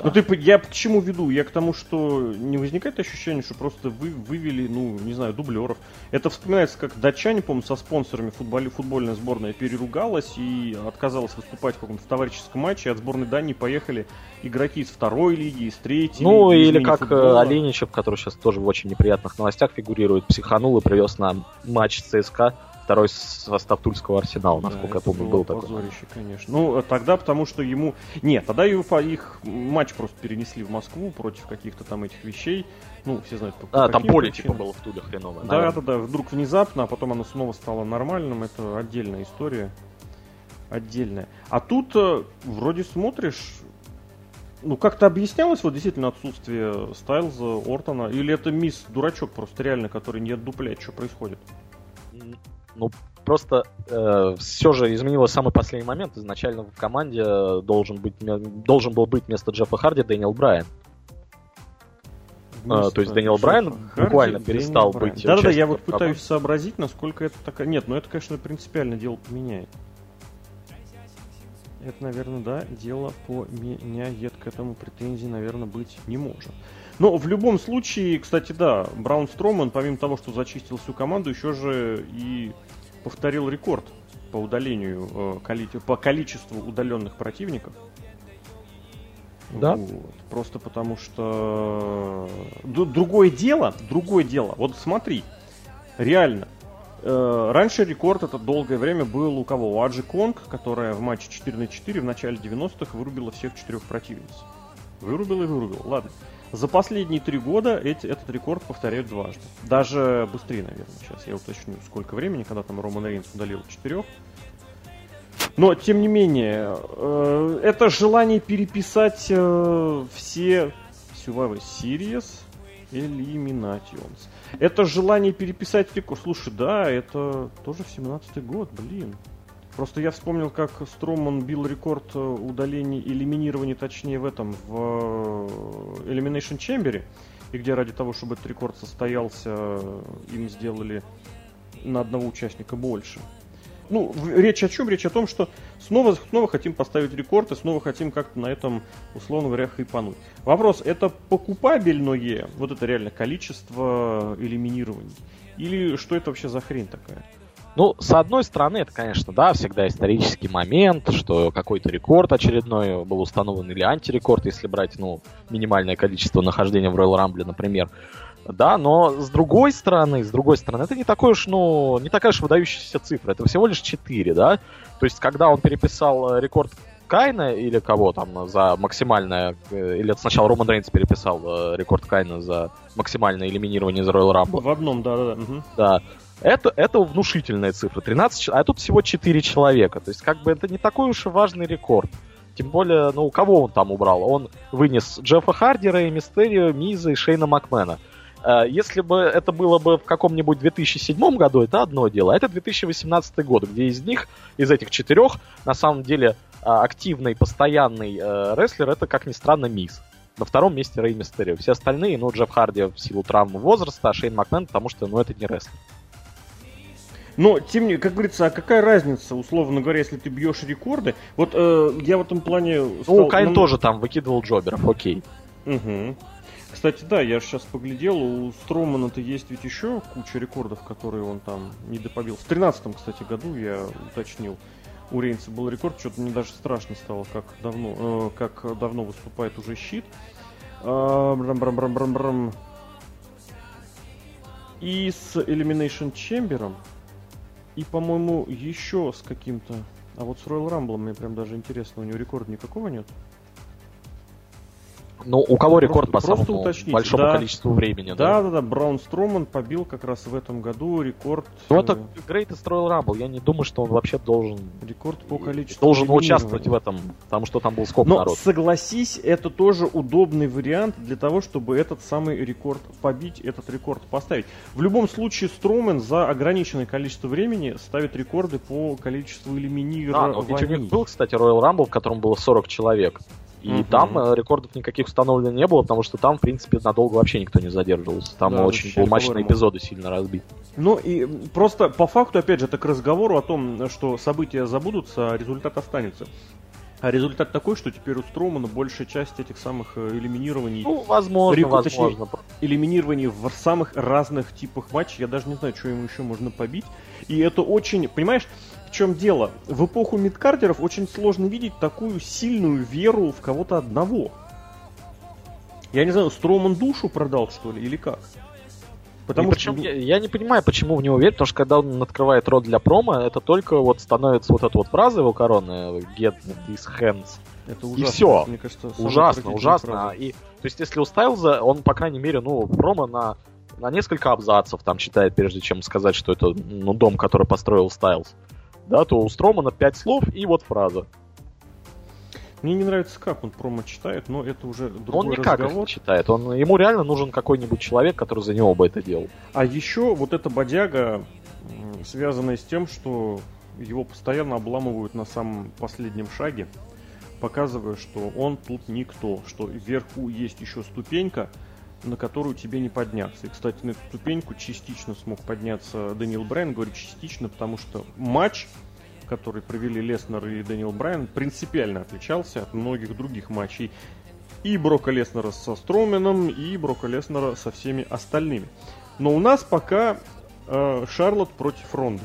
Ну ты, я к чему веду? Я к тому, что не возникает ощущение, что просто вы вывели, ну, не знаю, дублеров. Это вспоминается, как датчане, помню, со спонсорами футболе, футбольная сборная переругалась и отказалась выступать в каком-то товарищеском матче, от сборной Дании поехали игроки из второй лиги, из третьей Ну, лиги, или как футбола. Оленичев, который сейчас тоже в очень неприятных новостях фигурирует, психанул и привез на матч ЦСКА второй состав Тульского Арсенала, насколько да, я помню, был такой. Позорище, конечно. Ну, тогда потому что ему... Нет, тогда их, их матч просто перенесли в Москву против каких-то там этих вещей. Ну, все знают, по А, там поле типа было в Туле хреновое. Да, да, да, вдруг внезапно, а потом оно снова стало нормальным. Это отдельная история. Отдельная. А тут э, вроде смотришь, ну, как-то объяснялось вот действительно отсутствие Стайлза, Ортона? Или это мисс дурачок просто реально, который не отдупляет, что происходит? Ну, просто э, все же изменилось самый последний момент. Изначально в команде должен, быть, должен был быть вместо Джеффа Харди Дэниел Брайан. А, то есть Дэниел Брайан Харди, буквально перестал Брайан. быть Да-да-да, я вот пытаюсь сообразить, насколько это такая... Нет, ну это, конечно, принципиально дело поменяет. Это, наверное, да, дело поменяет. К этому претензий, наверное, быть не может. Но в любом случае, кстати, да, Браун Строман, помимо того, что зачистил всю команду, еще же и повторил рекорд по удалению, э, по количеству удаленных противников. Да. Вот. Просто потому что другое дело, другое дело. Вот смотри, реально. Э, раньше рекорд это долгое время был у кого? У Аджи Конг, которая в матче 4 на 4 в начале 90-х вырубила всех четырех противниц. Вырубил и вырубил. Ладно. За последние три года эти, этот рекорд повторяют дважды. Даже быстрее, наверное. Сейчас я уточню, сколько времени, когда там Роман Рейнс удалил четырех. Но, тем не менее, э, это желание переписать э, все Survivor Series Eliminations. Это желание переписать рекорд. Слушай, да, это тоже в 17-й год, блин. Просто я вспомнил, как Строман бил рекорд э, удалений, элиминирования, точнее, в этом, в э, Elimination Chamber, и где ради того, чтобы этот рекорд состоялся, им сделали на одного участника больше. Ну, речь о чем? Речь о том, что снова, снова хотим поставить рекорд и снова хотим как-то на этом, условно говоря, хайпануть. Вопрос, это покупабельное, вот это реально количество элиминирований? Или что это вообще за хрень такая? Ну, с одной стороны, это, конечно, да, всегда исторический момент, что какой-то рекорд очередной был установлен или антирекорд, если брать, ну, минимальное количество нахождения в Royal Rumble, например. Да, но с другой стороны, с другой стороны, это не такой уж, ну, не такая уж выдающаяся цифра, это всего лишь 4, да? То есть, когда он переписал э, рекорд Кайна или кого там за максимальное, э, или это сначала Роман Рейнс переписал э, рекорд Кайна за максимальное элиминирование из Royal Rumble. В одном, да-да-да. Угу. Да. Это, это внушительная цифра, 13, а тут всего 4 человека. То есть, как бы это не такой уж и важный рекорд. Тем более, ну, кого он там убрал? Он вынес Джеффа Хардера и Мистерио, Миза и Шейна Макмена. Э, если бы это было бы в каком-нибудь 2007 году, это одно дело. А это 2018 год, где из них, из этих четырех, на самом деле, э, активный, постоянный э, рестлер, это, как ни странно, Миз. На втором месте Рэй Мистерио. Все остальные, ну, Джефф Харди в силу травмы возраста, а Шейн Макмен, потому что, ну, это не рестлер. Но, тем не менее, как говорится, а какая разница, условно говоря, если ты бьешь рекорды? Вот э, я в этом плане... Стал, ну, Кайн нам... тоже там выкидывал джоберов, окей. Угу. Кстати, да, я сейчас поглядел, у Стромана-то есть ведь еще куча рекордов, которые он там не допобил. В тринадцатом, кстати, году я уточнил. У Рейнса был рекорд, что-то мне даже страшно стало, как давно, э, как давно выступает уже щит. Э, брам -брам -брам -брам -брам. И с Elimination Chamber, и, по-моему, еще с каким-то... А вот с Royal Rumble мне прям даже интересно, у него рекорда никакого нет? Ну, у кого рекорд просто, по самому уточнить. большому да. количеству времени, да? Да, да, да. Браун Строман побил как раз в этом году рекорд. Ну, это Greatest Royal Rumble. Я не думаю, что он вообще должен... Рекорд по количеству Должен участвовать в этом, потому что там был сколько Но народ. согласись, это тоже удобный вариант для того, чтобы этот самый рекорд побить, этот рекорд поставить. В любом случае, Строумен за ограниченное количество времени ставит рекорды по количеству элиминирований. Да, но ведь у них был, кстати, Royal Rumble, в котором было 40 человек. И угу. там э, рекордов никаких установлено не было, потому что там, в принципе, надолго вообще никто не задерживался. Там да, очень полуматчные эпизоды сильно разбиты. Ну и просто по факту, опять же, это к разговору о том, что события забудутся, а результат останется. А результат такой, что теперь у Стромана большая часть этих самых э, элиминирований... Ну, возможно, рекорд, возможно. Точнее, элиминирований в самых разных типах матчей. Я даже не знаю, что ему еще можно побить. И это очень... Понимаешь, чем дело? В эпоху мидкардеров очень сложно видеть такую сильную веру в кого-то одного. Я не знаю, Строман душу продал, что ли, или как? Потому и что... причем я, я не понимаю, почему в него верить, потому что когда он открывает рот для промо, это только вот становится вот эта вот фраза его коронная get these hands. Это ужасно. И все. Мне кажется, ужасно, ужасно. Фраза. И, то есть, если у Стайлза, он, по крайней мере, ну, промо на, на несколько абзацев там читает, прежде чем сказать, что это ну, дом, который построил Стайлз да, то у Стромана пять слов и вот фраза. Мне не нравится, как он промо читает, но это уже другой Он никак разговор. их читает. Он, ему реально нужен какой-нибудь человек, который за него бы это делал. А еще вот эта бодяга, связанная с тем, что его постоянно обламывают на самом последнем шаге, показывая, что он тут никто, что вверху есть еще ступенька, на которую тебе не подняться. И, кстати, на эту ступеньку частично смог подняться Дэниел Брайан. Говорю частично, потому что матч, который провели Леснер и Дэниел Брайан, принципиально отличался от многих других матчей. И Брока Леснера со Строуменом, и Брока Леснера со всеми остальными. Но у нас пока э, Шарлот против Ронды.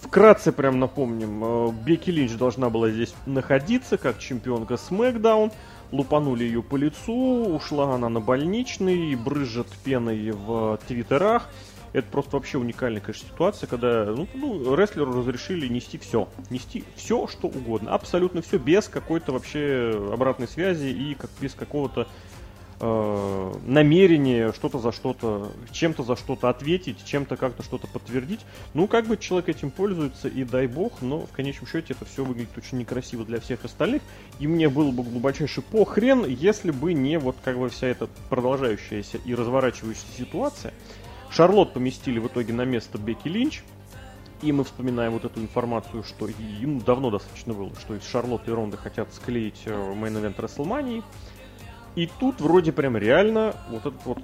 Вкратце прям напомним, э, Бекки Линч должна была здесь находиться как чемпионка SmackDown лупанули ее по лицу, ушла она на больничный, брызжет пеной в твиттерах. Это просто вообще уникальная, конечно, ситуация, когда ну, ну, рестлеру разрешили нести все. Нести все, что угодно. Абсолютно все, без какой-то вообще обратной связи и как, без какого-то э, намерение что-то за что-то, чем-то за что-то ответить, чем-то как-то что-то подтвердить. Ну, как бы человек этим пользуется, и дай бог, но в конечном счете это все выглядит очень некрасиво для всех остальных. И мне было бы глубочайший похрен, если бы не вот как бы вся эта продолжающаяся и разворачивающаяся ситуация. Шарлот поместили в итоге на место Бекки Линч, и мы вспоминаем вот эту информацию, что им давно достаточно было, что из Шарлотты и Ронды хотят склеить main event WrestleMania. И тут вроде прям реально вот этот вот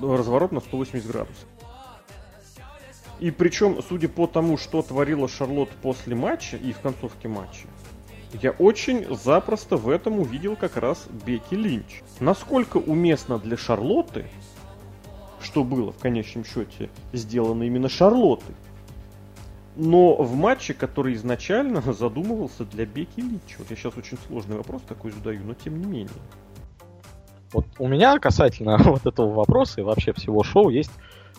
разворот на 180 градусов. И причем, судя по тому, что творила Шарлотт после матча и в концовке матча, я очень запросто в этом увидел как раз Бекки Линч. Насколько уместно для Шарлотты, что было в конечном счете сделано именно Шарлоттой, но в матче, который изначально (laughs) задумывался для Бекки Линч. Вот я сейчас очень сложный вопрос такой задаю, но тем не менее. Вот у меня касательно (laughs) вот этого вопроса и вообще всего шоу есть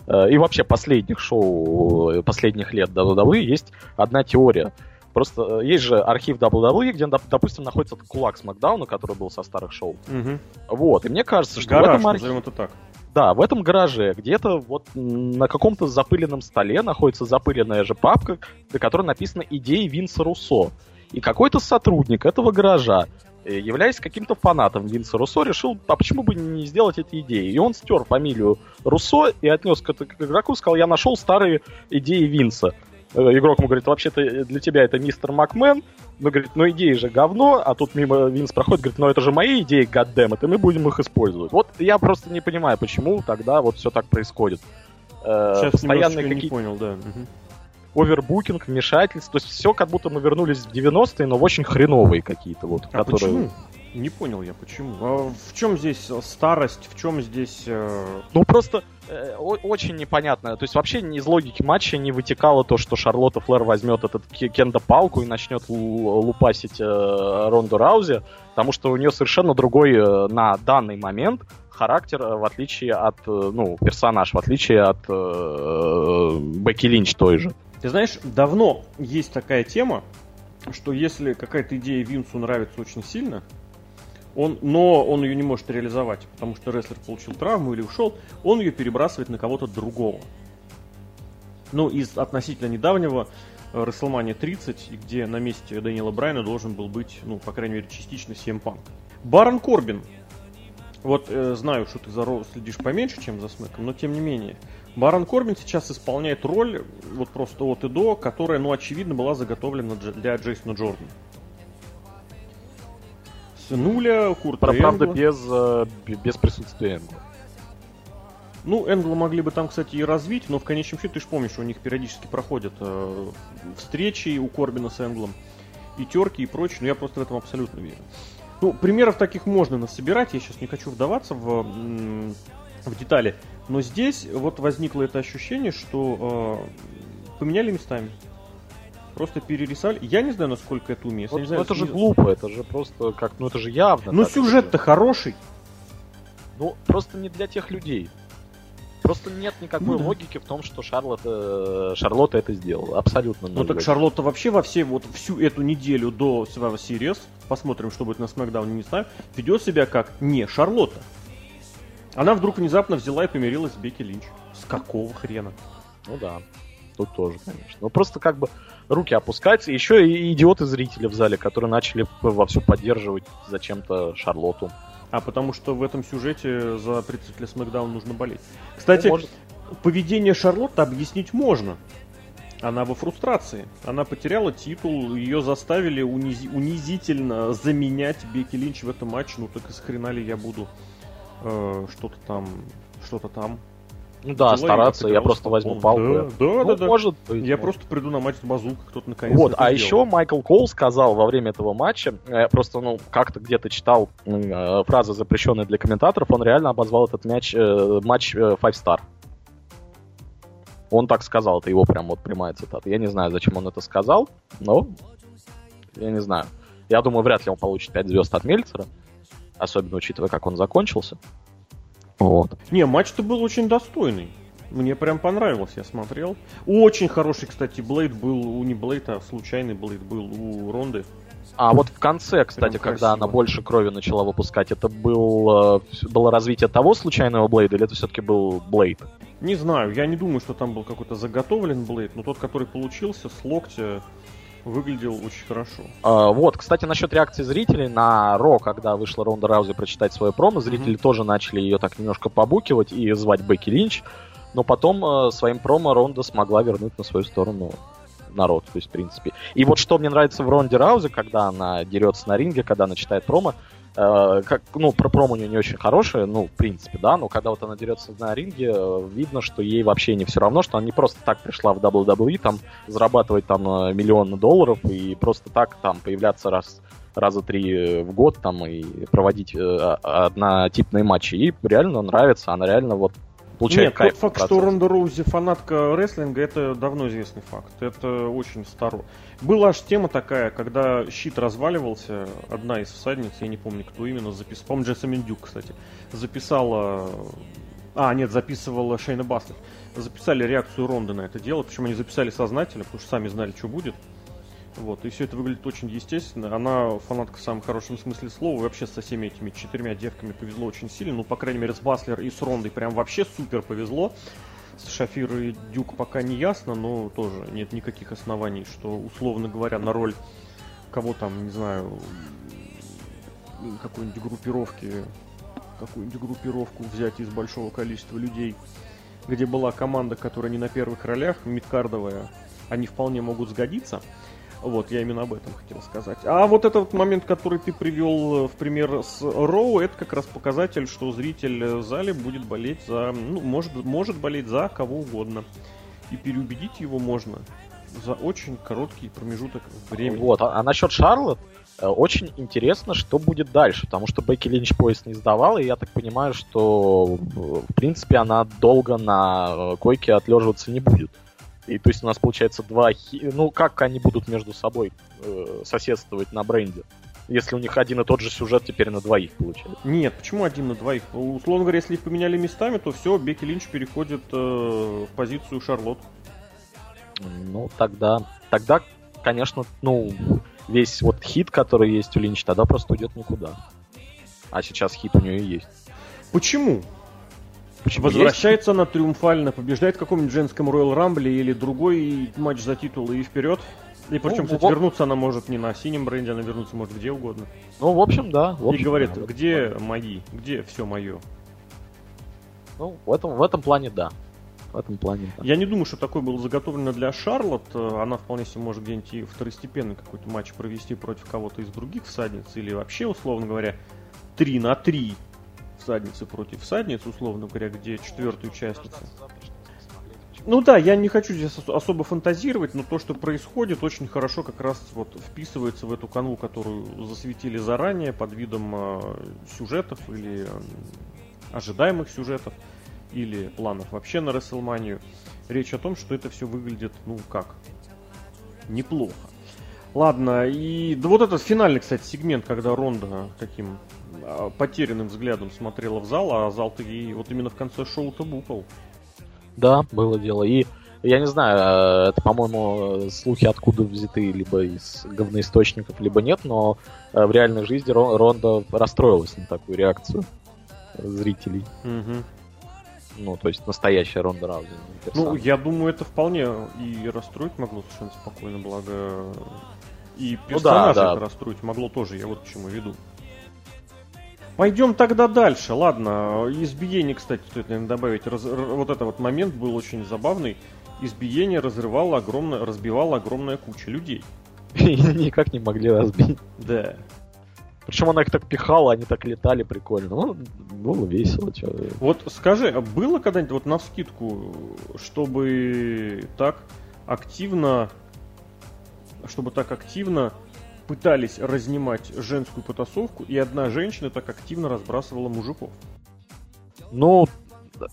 э, и вообще последних шоу э, последних лет WWE есть одна теория. Просто э, есть же архив WWE, где, допустим, находится кулак с Макдауна, который был со старых шоу. Угу. Вот, и мне кажется, что Гараж, в этом архиве... это так. Да, в этом гараже где-то вот на каком-то запыленном столе находится запыленная же папка, на которой написано «Идеи Винса Руссо». И какой-то сотрудник этого гаража являясь каким-то фанатом Винса Руссо, решил, а почему бы не сделать эти идеи? И он стер фамилию Руссо и отнес к, к игроку, сказал, я нашел старые идеи Винса. Э, игрок ему говорит, вообще-то для тебя это мистер Макмен. Ну, говорит, ну идеи же говно, а тут мимо Винс проходит, говорит, ну это же мои идеи, гаддем, и мы будем их использовать. Вот я просто не понимаю, почему тогда вот все так происходит. Э, Сейчас постоянные какие... не понял, да. Угу овербукинг, вмешательство. То есть все как будто мы вернулись в 90-е, но в очень хреновые какие-то вот. А которые... почему? Не понял я, почему. А в чем здесь старость, в чем здесь... Э... Ну, просто э, очень непонятно. То есть вообще из логики матча не вытекало то, что Шарлотта Флэр возьмет этот Кенда палку и начнет лупасить э, Ронду Раузи, потому что у нее совершенно другой э, на данный момент характер, э, в отличие от, э, ну, персонаж, в отличие от э, Бекки Линч той же. Ты знаешь, давно есть такая тема, что если какая-то идея Винсу нравится очень сильно, он, но он ее не может реализовать, потому что рестлер получил травму или ушел, он ее перебрасывает на кого-то другого. Ну, из относительно недавнего WrestleMania 30, где на месте Дэниела Брайна должен был быть, ну, по крайней мере, частично CM Punk. Барон Корбин. Вот э, знаю, что ты за Ро следишь поменьше, чем за Смэком, но тем не менее. Барон Корбин сейчас исполняет роль, вот просто от и до, которая, ну, очевидно, была заготовлена для Джейсона Джордана нуля, Курта Про, Правда, без, э, без присутствия Энгла. Ну, Энгла могли бы там, кстати, и развить, но в конечном счете, ты же помнишь, у них периодически проходят э, встречи у Корбина с Энглом, и терки, и прочее, но я просто в этом абсолютно верю. Ну, примеров таких можно насобирать, я сейчас не хочу вдаваться в, в детали, но здесь вот возникло это ощущение, что э, поменяли местами. Просто перерисовали. Я не знаю, насколько это уместно. Вот, знаю, это же глупо, это же просто как, ну это же явно. Ну сюжет-то хороший. Ну, просто не для тех людей. Просто нет никакой ну, да. логики в том, что Шарлотта, Шарлотта это сделала. Абсолютно. Ну так Шарлотта вообще во все, вот всю эту неделю до Survivor Series, посмотрим, что будет на SmackDown, не знаю, ведет себя как не Шарлотта. Она вдруг внезапно взяла и помирилась с Бекки Линч. С какого хрена? Ну да, тут тоже, конечно. Ну просто как бы руки опускать. Еще и идиоты-зрители в зале, которые начали вовсю поддерживать зачем-то Шарлоту. А потому что в этом сюжете за представителя Смакдаун нужно болеть. Кстати, ну, может... поведение Шарлотты объяснить можно. Она во фрустрации. Она потеряла титул, ее заставили унизи- унизительно заменять Бекки Линч в этом матче. Ну так из хрена ли я буду э, что-то там, что-то там ну да, стараться, я просто возьму палку. Да, да, ну, да, да. Может быть. Я может. просто приду на матч с базука, кто-то наконец Вот, а еще Майкл Коул сказал во время этого матча, я просто, ну, как-то где-то читал э, фразы, запрещенные для комментаторов, он реально обозвал этот мяч, э, матч э, Five Star. Он так сказал, это его прям вот прямая цитата. Я не знаю, зачем он это сказал, но я не знаю. Я думаю, вряд ли он получит 5 звезд от Мельцера, особенно учитывая, как он закончился. Вот. Не, матч-то был очень достойный. Мне прям понравилось, я смотрел. Очень хороший, кстати, Блейд был, у не Блейд, а случайный Блейд был у Ронды. А вот в конце, кстати, Прям когда она больше крови начала выпускать, это был, э, было развитие того случайного Блейда, или это все-таки был Блейд? Не знаю, я не думаю, что там был какой-то заготовлен Блейд, но тот, который получился с локтя, выглядел очень хорошо. А, вот, кстати, насчет реакции зрителей на Ро, когда вышла Ронда Раузи прочитать свое промо, зрители mm-hmm. тоже начали ее так немножко побукивать и звать Бекки Линч, но потом э, своим промо Ронда смогла вернуть на свою сторону народ, то есть, в принципе. И вот что мне нравится в Ронде Раузе, когда она дерется на ринге, когда она читает промо, э, как, ну, про промо у нее не очень хорошее, ну, в принципе, да, но когда вот она дерется на ринге, э, видно, что ей вообще не все равно, что она не просто так пришла в WWE, там, зарабатывать там э, миллионы долларов и просто так там появляться раз раза три в год там и проводить э, однотипные матчи. Ей реально нравится, она реально вот получает Нет, кайф. тот факт, что Ронда Роузи фанатка рестлинга, это давно известный факт. Это очень старо. Была аж тема такая, когда щит разваливался, одна из всадниц, я не помню, кто именно, записал, по-моему, Джессамин Дюк, кстати, записала... А, нет, записывала Шейна Бастер. Записали реакцию Ронды на это дело, причем они записали сознательно, потому что сами знали, что будет. Вот, и все это выглядит очень естественно. Она фанатка в самом хорошем смысле слова. И вообще со всеми этими четырьмя девками повезло очень сильно. Ну, по крайней мере, с Баслер и с Рондой прям вообще супер повезло. С Шафир и Дюк пока не ясно, но тоже нет никаких оснований, что, условно говоря, на роль кого там, не знаю, какой-нибудь группировки, какую-нибудь группировку взять из большого количества людей, где была команда, которая не на первых ролях, мидкардовая, они вполне могут сгодиться. Вот, я именно об этом хотел сказать. А вот этот момент, который ты привел э, в пример с Роу, это как раз показатель, что зритель в зале будет болеть за, ну, может, может болеть за кого угодно. И переубедить его можно. за очень короткий промежуток времени. Вот, а, а насчет Шарлот, э, очень интересно, что будет дальше, потому что Бекки Линч поезд не сдавала, и я так понимаю, что, в принципе, она долго на э, койке отлеживаться не будет. И то есть у нас получается два... Хи... Ну, как они будут между собой э, соседствовать на бренде? Если у них один и тот же сюжет теперь на двоих получается. Нет, почему один на двоих? Условно говоря, если их поменяли местами, то все, Бекки Линч переходит э, в позицию Шарлотт. Ну, тогда, тогда, конечно, ну, весь вот хит, который есть у Линч, тогда просто уйдет никуда. А сейчас хит у нее есть. Почему? Почему Возвращается есть? она триумфально, побеждает в каком-нибудь женском Royal Rumble или другой матч за титул и вперед. И причем, ну, кстати, вот... вернуться она может не на синем бренде, она вернуться может где угодно. Ну, в общем, да. В общем, и говорит, да, где да. мои, где все мое. Ну, в этом, в этом плане да. В этом плане. Да. Я не думаю, что такое было заготовлено для Шарлотт. Она вполне себе может где-нибудь и второстепенный какой-то матч провести против кого-то из других всадниц. Или вообще, условно говоря, 3 на 3 всадницы против всадниц, условно говоря, где четвертая участница. Ну да, я не хочу здесь особо фантазировать, но то, что происходит, очень хорошо как раз вот вписывается в эту канву, которую засветили заранее под видом э, сюжетов или э, ожидаемых сюжетов или планов вообще на Расселманию. Речь о том, что это все выглядит, ну как, неплохо. Ладно, и да вот этот финальный, кстати, сегмент, когда Ронда таким потерянным взглядом смотрела в зал, а зал-то ей вот именно в конце шоу-то бупал. Да, было дело. И я не знаю, э, это, по-моему, слухи откуда взяты, либо из говноисточников, либо нет, но э, в реальной жизни Ронда расстроилась на такую реакцию зрителей. Угу. Ну, то есть настоящая Ронда Раузи. Ну, я думаю, это вполне и расстроить могло совершенно спокойно, благо и персонажа ну, да, да. расстроить могло тоже, я вот к чему веду. Пойдем тогда дальше. Ладно, избиение, кстати, стоит, наверное, добавить. Раз, вот этот вот момент был очень забавный. Избиение разрывало огромное, разбивало огромная куча людей. (laughs) И никак не могли разбить. Да. Причем она их так пихала, они так летали прикольно. Ну, было весело. Чё. Вот скажи, а было когда-нибудь вот на вскидку, чтобы так активно, чтобы так активно пытались разнимать женскую потасовку, и одна женщина так активно разбрасывала мужиков. Ну,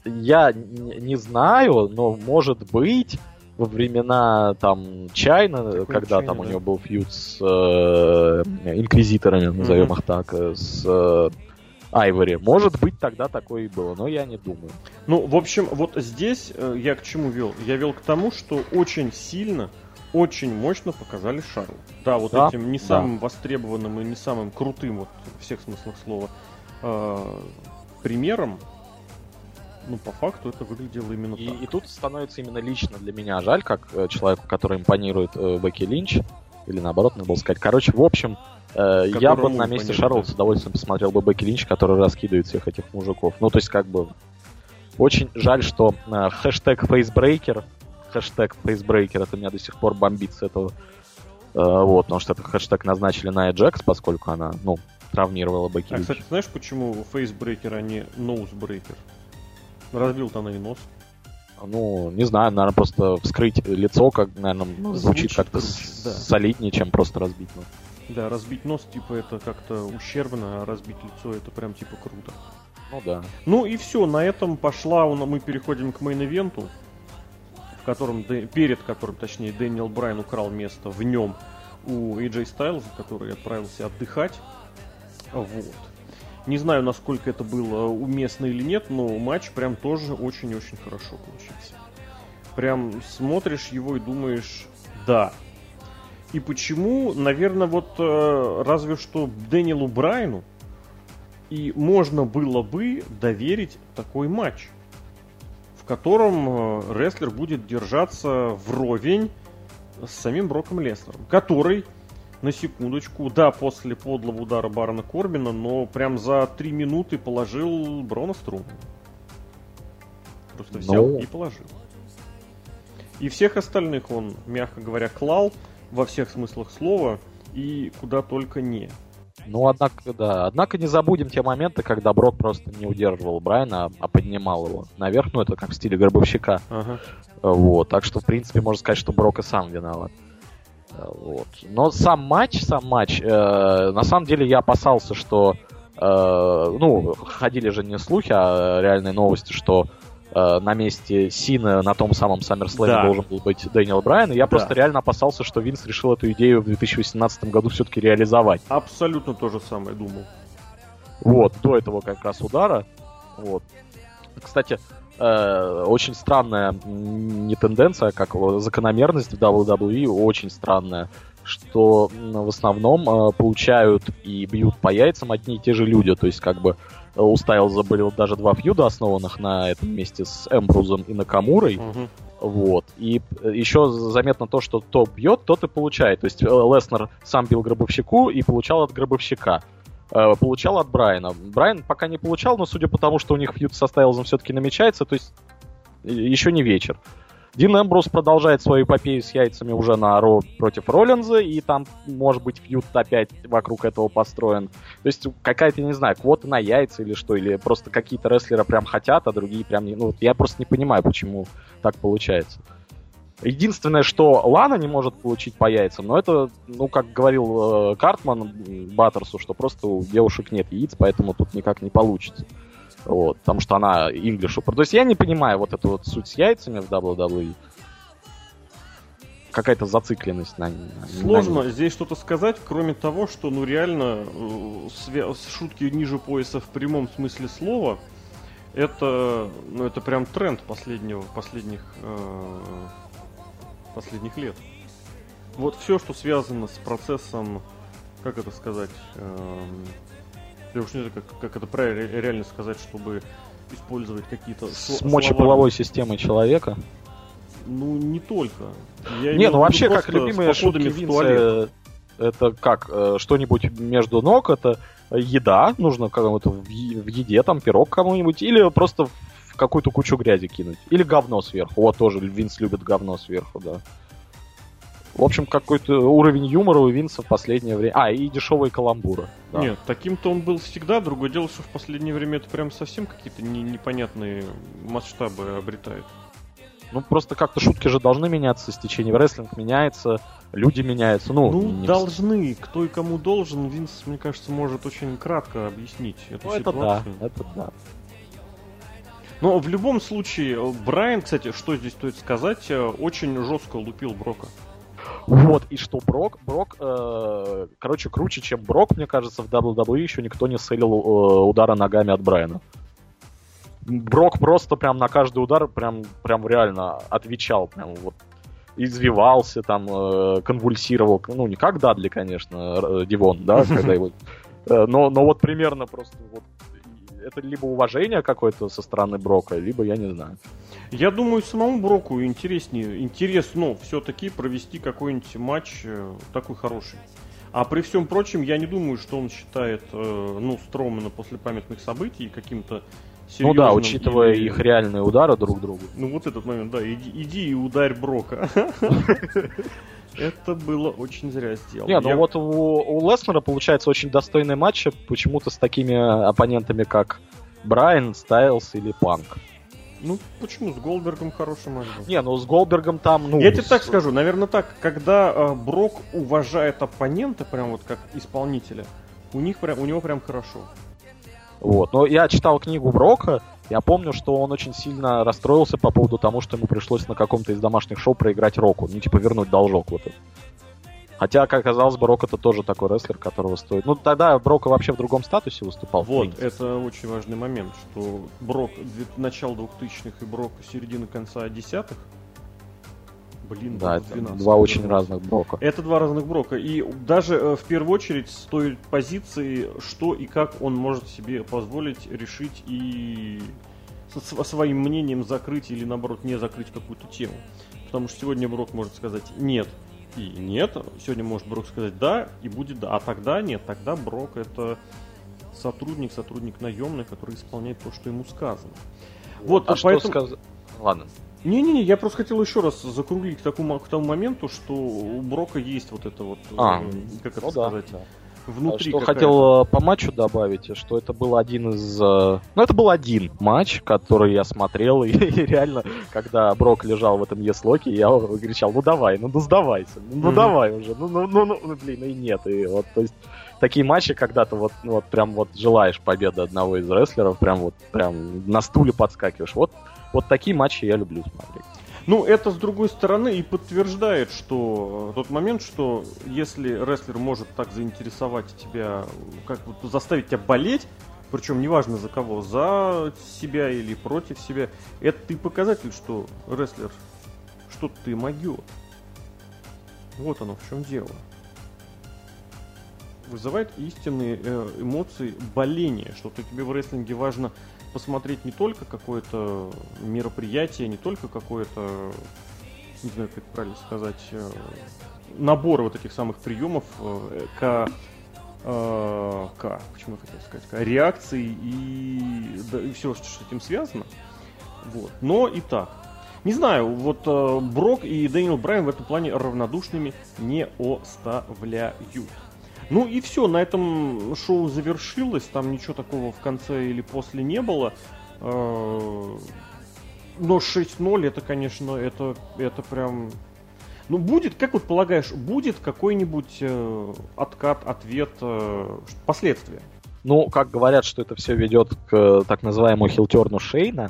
я не знаю, но может быть во времена там Чайна, Какой когда Чайна, там да? у него был фьюд с э, инквизиторами, назовем mm-hmm. их так, э, с э, Айвори. Может быть, тогда такое и было, но я не думаю. Ну, в общем, вот здесь э, я к чему вел? Я вел к тому, что очень сильно очень мощно показали Шарл. Да, вот да, этим не самым да. востребованным и не самым крутым, вот всех смыслах слова, э, примером, ну, по факту это выглядело именно и, так. И тут становится именно лично для меня жаль, как э, человеку, который импонирует э, Бекки Линч, или наоборот, надо было сказать. Короче, в общем, э, я бы на месте Шарл с удовольствием посмотрел бы Бекки Линч, который раскидывает всех этих мужиков. Ну, то есть, как бы, очень жаль, что э, хэштег фейсбрейкер хэштег Facebreaker, это меня до сих пор бомбит с этого. Uh, вот, потому что этот хэштег назначили на Ajax, поскольку она, ну, травмировала Бекки А, кстати, знаешь, почему Facebreaker, а не Nosebreaker? Разбил-то она и нос. Ну, не знаю, наверное, просто вскрыть лицо, как, наверное, ну, звучит, звучит как-то да. солиднее, чем просто разбить нос. Да, разбить нос, типа, это как-то ущербно, а разбить лицо, это прям, типа, круто. Ну да. Ну и все, на этом пошла, мы переходим к main event у котором, перед которым, точнее, Дэниел Брайан украл место в нем у AJ Styles, который отправился отдыхать. Вот. Не знаю, насколько это было уместно или нет, но матч прям тоже очень-очень хорошо получился. Прям смотришь его и думаешь, да. И почему, наверное, вот э, разве что Дэниелу Брайну и можно было бы доверить такой матч котором э, рестлер будет держаться вровень с самим Броком Леснером, который, на секундочку, да, после подлого удара Барона Корбина, но прям за три минуты положил Брона Струмана. Просто взял no. Ну. и положил. И всех остальных он, мягко говоря, клал во всех смыслах слова и куда только не. Ну, однако, да. Однако не забудем те моменты, когда Брок просто не удерживал Брайана, а поднимал его наверх. Ну, это как в стиле гробовщика. Ага. Вот. Так что, в принципе, можно сказать, что Брок и сам виноват. Вот. Но сам матч, сам матч, э, на самом деле я опасался, что э, ну, ходили же не слухи, а реальные новости, что э, на месте Сина на том самом SummerSlam да. должен был быть Дэниел Брайан. И я да. просто реально опасался, что Винс решил эту идею в 2018 году все-таки реализовать. Абсолютно то же самое думал. Вот, до этого как раз удара. Вот. Кстати, э, очень странная не тенденция, как закономерность в WWE, очень странная что в основном э, получают и бьют по яйцам одни и те же люди. То есть, как бы у Стайлза были даже два фьюда, основанных на этом месте с Эмбрузом и Накамурой. Угу. Вот. И э, еще заметно то, что кто бьет, тот и получает. То есть Леснер сам бил гробовщику и получал от гробовщика. Получал от Брайана. Брайан пока не получал, но судя по тому, что у них фьюд со Стайлзом все-таки намечается, то есть еще не вечер. Дин Эмбрус продолжает свою эпопею с яйцами уже на Ро против Роллинза, и там, может быть, фьют опять вокруг этого построен. То есть какая-то, не знаю, квота на яйца или что, или просто какие-то рестлеры прям хотят, а другие прям не... Ну, я просто не понимаю, почему так получается. Единственное, что Лана не может получить по яйцам, но это, ну, как говорил э, Картман Баттерсу, что просто у девушек нет яиц, поэтому тут никак не получится. Вот, потому что она инглишу. То есть я не понимаю вот эту вот суть с яйцами в WWE. Какая-то зацикленность на, Сложно на здесь что-то сказать, кроме того, что ну реально э, шутки ниже пояса в прямом смысле слова это, ну, это прям тренд последнего, последних, э, последних лет. Вот все, что связано с процессом, как это сказать, э, я уж не знаю, как, как это правильно реально сказать, чтобы использовать какие-то С мочеполовой системой человека? Ну, не только. Я не, ну вообще, как любимые шутки Винса, это как, э, что-нибудь между ног, это еда, нужно кому-то в еде, там, пирог кому-нибудь, или просто в какую-то кучу грязи кинуть. Или говно сверху. Вот тоже Винс любит говно сверху, да. В общем, какой-то уровень юмора у Винса в последнее время. А, и дешевые каламбуры. Да. Нет, таким-то он был всегда. Другое дело, что в последнее время это прям совсем какие-то не, непонятные масштабы обретает. Ну, просто как-то шутки же должны меняться с течением. Рестлинг меняется, люди меняются. Ну, ну не должны. Кто и кому должен, Винс, мне кажется, может очень кратко объяснить эту ну, ситуацию. Это да, это да. Но в любом случае, Брайан, кстати, что здесь стоит сказать, э, очень жестко лупил Брока. Вот, и что Брок, Брок, э, короче, круче, чем Брок, мне кажется, в WWE еще никто не селил э, удара ногами от Брайана. Брок просто прям на каждый удар прям, прям реально отвечал, прям вот извивался, там, э, конвульсировал, ну, не как Дадли, конечно, э, Дивон, да, когда его... Э, но, но вот примерно просто вот это либо уважение какое-то со стороны Брока, либо я не знаю. Я думаю, самому Броку интереснее, интересно все-таки провести какой-нибудь матч э, такой хороший. А при всем прочем, я не думаю, что он считает, э, ну, Стромана после памятных событий каким-то серьезным. Ну да, учитывая или... их реальные удары друг другу. Ну вот этот момент, да, иди, иди и ударь Брока. (laughs) Это было очень зря сделано. Не, ну Я... вот у, у Леснера получается очень достойный матч почему-то с такими оппонентами, как Брайан, Стайлс или Панк. Ну, почему? С Голдбергом хороший матч был. Не, ну с Голдбергом там, ну... Я тебе так скажу, наверное, так, когда э, Брок уважает оппонента, прям вот как исполнителя, у них прям, у него прям хорошо. Вот. Но я читал книгу Брока, я помню, что он очень сильно расстроился по поводу того, что ему пришлось на каком-то из домашних шоу проиграть Року. Ну, типа, вернуть должок вот этот. Хотя, как оказалось бы, Рок это тоже такой рестлер, которого стоит. Ну, тогда Брока вообще в другом статусе выступал. Вот, это очень важный момент, что Брок начало 2000-х и Брок середины конца десятых. Блин, да, это 12, два очень разных брока. Это два разных брока. И даже э, в первую очередь с той позиции, что и как он может себе позволить решить и со своим мнением закрыть или наоборот не закрыть какую-то тему. Потому что сегодня Брок может сказать нет и нет. Сегодня может Брок сказать да и будет да. А тогда нет. Тогда Брок это сотрудник, сотрудник наемный, который исполняет то, что ему сказано. Вот, а поэтому... что сказ... Ладно. Не-не-не, я просто хотел еще раз закруглить к такому, к тому моменту, что у Брока есть вот это вот, а, как это ну сказать, да, внутри. Что хотел э, по матчу добавить, что это был один из... Э, ну, это был один матч, который я смотрел, (laughs) и, и реально, когда Брок лежал в этом еслоке, я кричал, ну давай, ну, ну сдавайся, ну, ну mm-hmm. давай уже, ну, ну, ну, ну, блин, и нет. И вот, то есть, такие матчи, когда ты вот, ну, вот прям вот желаешь победы одного из рестлеров, прям вот прям на стуле подскакиваешь. Вот, вот такие матчи я люблю смотреть. Ну, это с другой стороны и подтверждает, что тот момент, что если рестлер может так заинтересовать тебя, как вот заставить тебя болеть, причем неважно за кого, за себя или против себя, это ты показатель, что рестлер, что ты могет. Вот оно в чем дело. Вызывает истинные э, эмоции боления, что-то тебе в рестлинге важно посмотреть не только какое-то мероприятие, не только какое-то, не знаю, как правильно сказать, э, набор вот этих самых приемов э, к э, к, почему я хотел сказать, к реакции и, да, и все, что с этим связано. Вот. Но и так. Не знаю, вот э, Брок и Дэниел Брайан в этом плане равнодушными не оставляют. Ну и все, на этом шоу завершилось, там ничего такого в конце или после не было. Э, но 6-0 это, конечно, это, это прям... Ну, будет, как вот полагаешь, будет какой-нибудь э, откат, ответ, э, последствия? Ну, как говорят, что это все ведет к э, так называемому хилтерну Шейна.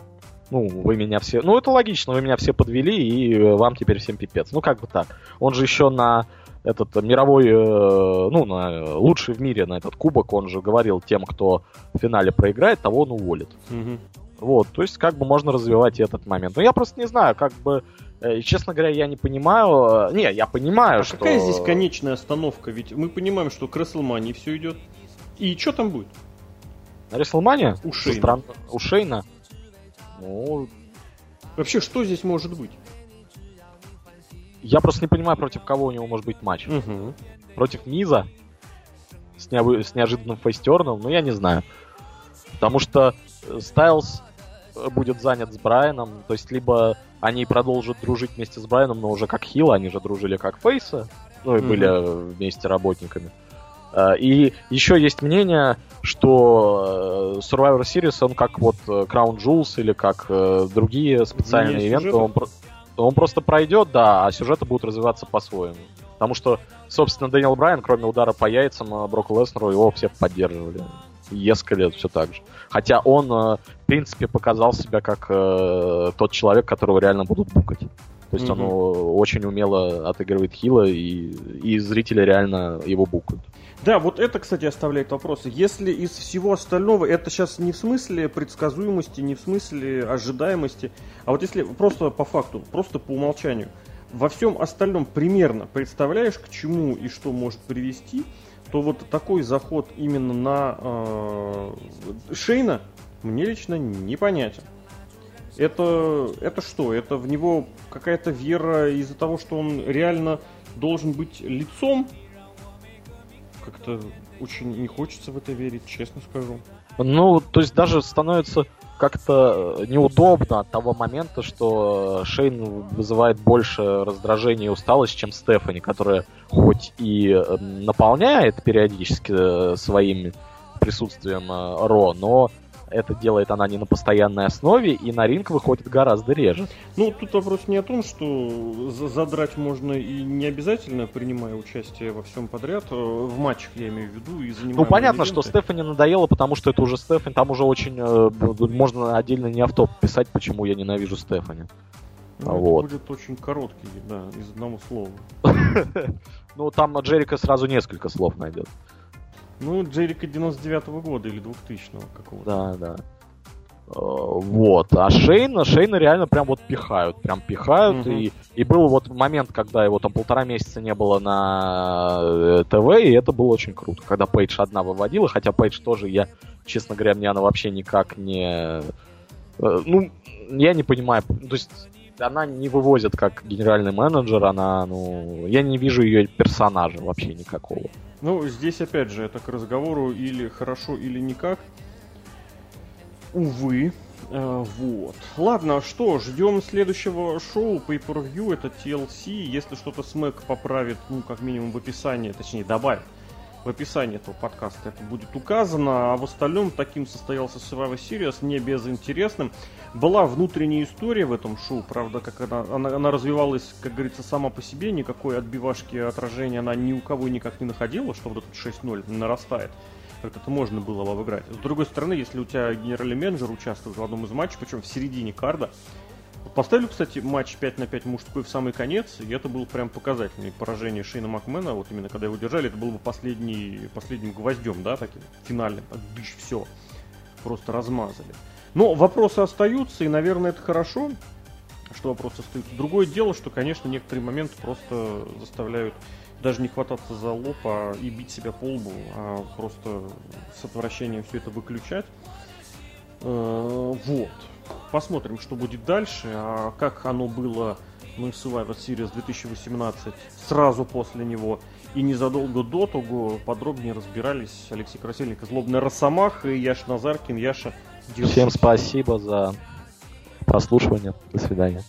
Ну, вы меня все... Ну, это логично, вы меня все подвели, и вам теперь всем пипец. Ну, как бы так. Он же еще на этот мировой, э, ну, на, лучший в мире на этот кубок, он же говорил тем, кто в финале проиграет, того он уволит. Угу. Вот, то есть как бы можно развивать этот момент. Но я просто не знаю, как бы, э, честно говоря, я не понимаю. Э, не, я понимаю, а что... какая здесь конечная остановка? Ведь мы понимаем, что к Рестлмании все идет. И что там будет? На Рестлмане? У Шейна. Стран... У Шейна? Ну... Вообще, что здесь может быть? Я просто не понимаю, против кого у него может быть матч. Угу. Против Миза с, не... с неожиданным фейстерном, ну я не знаю. Потому что э, Стайлз э, будет занят с Брайаном, то есть либо они продолжат дружить вместе с Брайаном, но уже как Хила, они же дружили как Фейса, ну и mm были вместе работниками. Э, и еще есть мнение, что Survivor Series, он как вот Crown Jewels или как другие специальные ивенты, он, он просто пройдет, да, а сюжеты будут развиваться по-своему. Потому что, собственно, Дэниел Брайан, кроме удара по яйцам а Броку Леснеру, его все поддерживали. Несколько лет все так же. Хотя он, э, в принципе, показал себя как э, тот человек, которого реально будут букать. То есть mm-hmm. он очень умело отыгрывает хила, и, и зрители реально его букают. Да, вот это, кстати, оставляет вопросы. Если из всего остального, это сейчас не в смысле предсказуемости, не в смысле ожидаемости, а вот если просто по факту, просто по умолчанию, во всем остальном примерно представляешь, к чему и что может привести, то вот такой заход именно на э, Шейна мне лично непонятен. Это, это что? Это в него какая-то вера из-за того, что он реально должен быть лицом как-то очень не хочется в это верить, честно скажу. Ну, то есть даже становится как-то э, неудобно от того момента, что Шейн вызывает больше раздражения и усталость, чем Стефани, которая хоть и эм, наполняет периодически э, своим присутствием э, Ро, но это делает она не на постоянной основе, и на ринг выходит гораздо реже. Ну, тут вопрос не о том, что задрать можно и не обязательно, принимая участие во всем подряд, э, в матчах я имею в виду, и занимая Ну, понятно, что Стефани надоело, потому что это уже Стефани, там уже очень, э, можно отдельно не автоп писать, почему я ненавижу Стефани. Ну, вот. будет очень короткий, да, из одного слова. (laughs) Ну, там Джерика сразу несколько слов найдет. Ну, Джерика 99-го года или 2000-го какого-то. Да, да. Э, вот. А Шейна, Шейна реально прям вот пихают. Прям пихают. Угу. И, и был вот момент, когда его там полтора месяца не было на э, ТВ, и это было очень круто. Когда Пейдж одна выводила, хотя Пейдж тоже, я, честно говоря, мне она вообще никак не... Э, ну, я не понимаю. То есть она не вывозит как генеральный менеджер, она, ну, я не вижу ее персонажа вообще никакого. Ну, здесь опять же, это к разговору или хорошо, или никак. Увы. Э, вот. Ладно, что, ждем следующего шоу Pay-Per-View, это TLC. Если что-то Смэк поправит, ну, как минимум в описании, точнее, добавит в описании этого подкаста это будет указано, а в остальном таким состоялся Survivor Series, не безинтересным. Была внутренняя история в этом шоу, правда, как она, она, она развивалась, как говорится, сама по себе, никакой отбивашки отражения она ни у кого никак не находила, что вот этот 6-0 нарастает. Как это можно было обыграть. С другой стороны, если у тебя генеральный менеджер участвует в одном из матчей, причем в середине карда, Поставили, кстати, матч 5 на 5 мужской в самый конец, и это было прям показательное поражение Шейна Макмена, вот именно когда его держали, это было бы последний, последним гвоздем, да, таким финальным, дыш, все, просто размазали. Но вопросы остаются, и, наверное, это хорошо, что вопросы остаются. Другое дело, что, конечно, некоторые моменты просто заставляют даже не хвататься за лоб а и бить себя по лбу, а просто с отвращением все это выключать. Э, вот. Посмотрим, что будет дальше. А как оно было на Survivor Series 2018 сразу после него и незадолго до того подробнее разбирались Алексей Красильник, Злобный Росомаха и Яша Назаркин. Яша. Всем спасибо за прослушивание. До свидания.